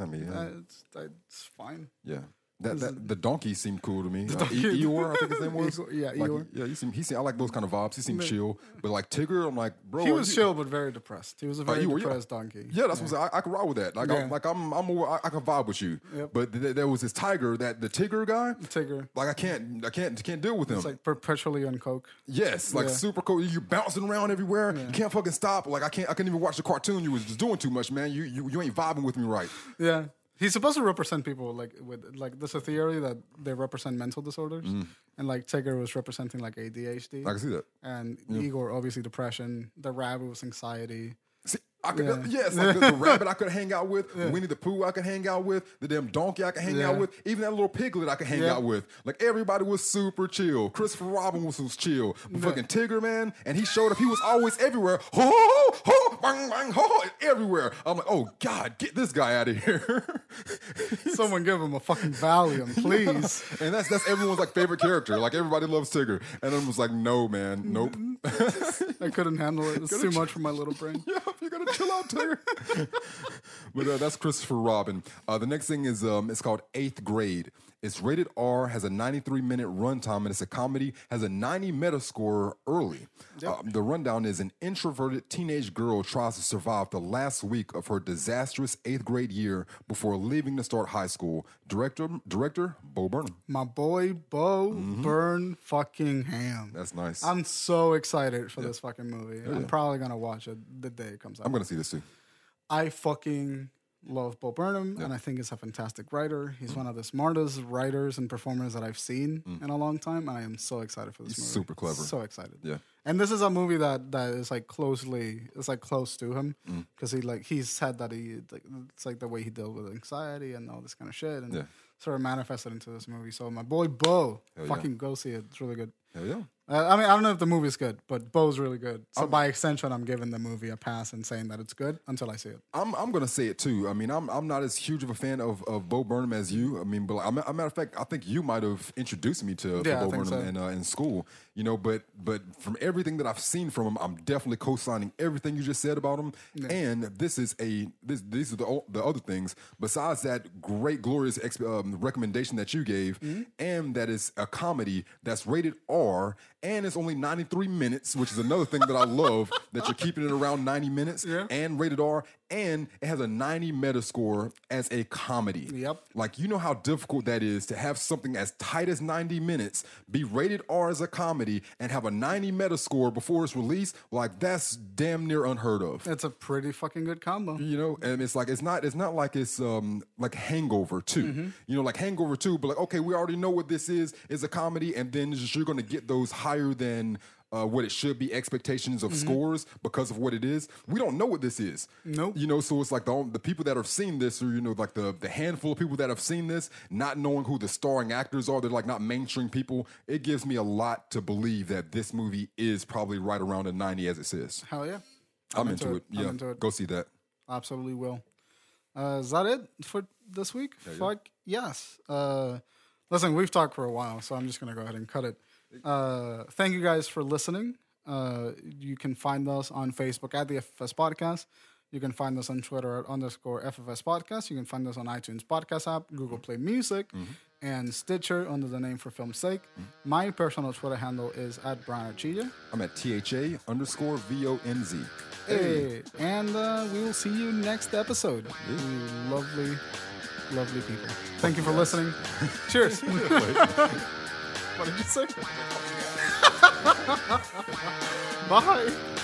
I mean, yeah. Uh, it's it's fine. yeah. That, that the donkey seemed cool to me. Uh, donkey- E- Eeyore, I think his name was. Yeah, Like, Eeyore. Yeah, he seemed, he seemed, I like those kind of vibes. He seemed chill. But like Tigger, I'm like, bro. He was you- chill but very depressed. He was a very Eeyore, yeah. depressed donkey. Yeah, that's what I, I can ride with that. Like, Yeah. I'm, like I'm, I'm, more, I, I can vibe with you. Yep. But th- there was this tiger, that the Tigger guy. Tigger. Like I can't, I can't, can't deal with him. It's like perpetually on coke. yes, like Yeah. super cool. You're bouncing around everywhere. You can't fucking stop. Like I can't, I couldn't even watch the cartoon. You was just doing too much, man. You, you, you ain't vibing with me right. Yeah. He's supposed to represent people like with like there's a theory that they represent mental disorders, and like Tigger was representing like ADHD, Mm. I can see that. and Eeyore obviously depression. The rabbit was anxiety. I could, Yeah. yes, like the, rabbit I could hang out with, Winnie the Pooh I could hang out with, the damn donkey I could hang out with, even that little piglet I could hang Yeah. out with. Like everybody was super chill. Christopher Robin was, was chill. But fucking Tigger, man, and he showed up. He was always everywhere. Ho, ho, ho, bang, bang, ho, everywhere. I'm like, oh God, get this guy out of here. Someone give him a fucking Valium, please. and that's that's everyone's like favorite character. Like everybody loves Tigger, and I was like, no, man, nope. Mm-hmm. I couldn't handle it. It's too much for my little brain. yeah, you gotta chill out, Tigger. but uh, that's Christopher Robin. Uh, the next thing is um, it's called Eighth Grade. It's rated R, has a 93 minute runtime, and it's a comedy. Has a 90 Metascore early. Uh, the rundown is an introverted teenage girl tries to survive the last week of her disastrous eighth grade year before leaving to start high school. Director, director Bo Burnham. My boy Bo Burn fucking Ham. Mm-hmm. That's nice. I'm so excited for this fucking movie. I'm probably gonna watch it the day it comes out. I'm gonna see this too. I fucking love Bo Burnham, and I think he's a fantastic writer. He's Mm-hmm. one of the smartest writers and performers that I've seen in a long time, and I am so excited for this Mm. He's movie. super clever. So excited. Yeah. And this is a movie that that is like closely, it's like close to him Mm. because he like he said that he like, it's like the way he dealt with anxiety and all this kind of shit, and Yeah. sort of manifested into this movie. So my boy Bo, Hell yeah. fucking go see it. It's really good. Hell yeah. Uh, I mean, I don't know if the movie's good, but Bo's really good. So by extension, I'm giving the movie a pass and saying that it's good until I see it. I'm I'm gonna say it too. I mean, I'm I'm not as huge of a fan of, of Bo Burnham as you. I mean, but I'm- a matter of fact, I think you might have introduced me to, Yeah, Bo Burnham so. in uh, in school. You know, but but from everything that I've seen from him, I'm definitely co-signing everything you just said about him. And this is a this these are the the other things besides that great glorious ex, um, recommendation that you gave, Mm-hmm. and that is a comedy that's rated R. And it's only 93 minutes, which is another thing that I love that you're keeping it around 90 minutes Yeah. and rated R, and it has a 90 Metascore as a comedy. Yep. Like you know how difficult that is to have something as tight as 90 minutes be rated R as a comedy and have a 90 Metascore before it's released. Like that's damn near unheard of. It's a pretty fucking good combo. You know, and it's like it's not it's not like it's um like Hangover 2. Mm-hmm. You know, like Hangover 2, but like okay, we already know what this is is a comedy, and then just, you're gonna get those higher than uh, what it should be expectations of scores because of what it is. We don't know what this is. Nope. You know, so it's like the the people that have seen this, or you know, like the the handful of people that have seen this, not knowing who the starring actors are, they're like not mainstream people. It gives me a lot to believe that this movie is probably right around a 90 as it says. Hell yeah. I'm, into, it. I'm Yeah, into it. go see that. Absolutely will. Uh, is that it for this week? yeah. Fuck yes. Uh, listen, we've talked for a while, so I'm just gonna go ahead and cut it. Uh, thank you guys for listening. Uh, you can find us on Facebook at the FFS Podcast. You can find us on Twitter at underscore FFS Podcast. You can find us on iTunes Podcast app, Google Play Music, and Stitcher under the name For Film's Sake. My personal Twitter handle is at Brian Archilla. I'm at THA underscore V-O-N-Z. Hey, and uh, we will see you next episode. You lovely, lovely people. Thank you for listening. Cheers. What did you say? Bye.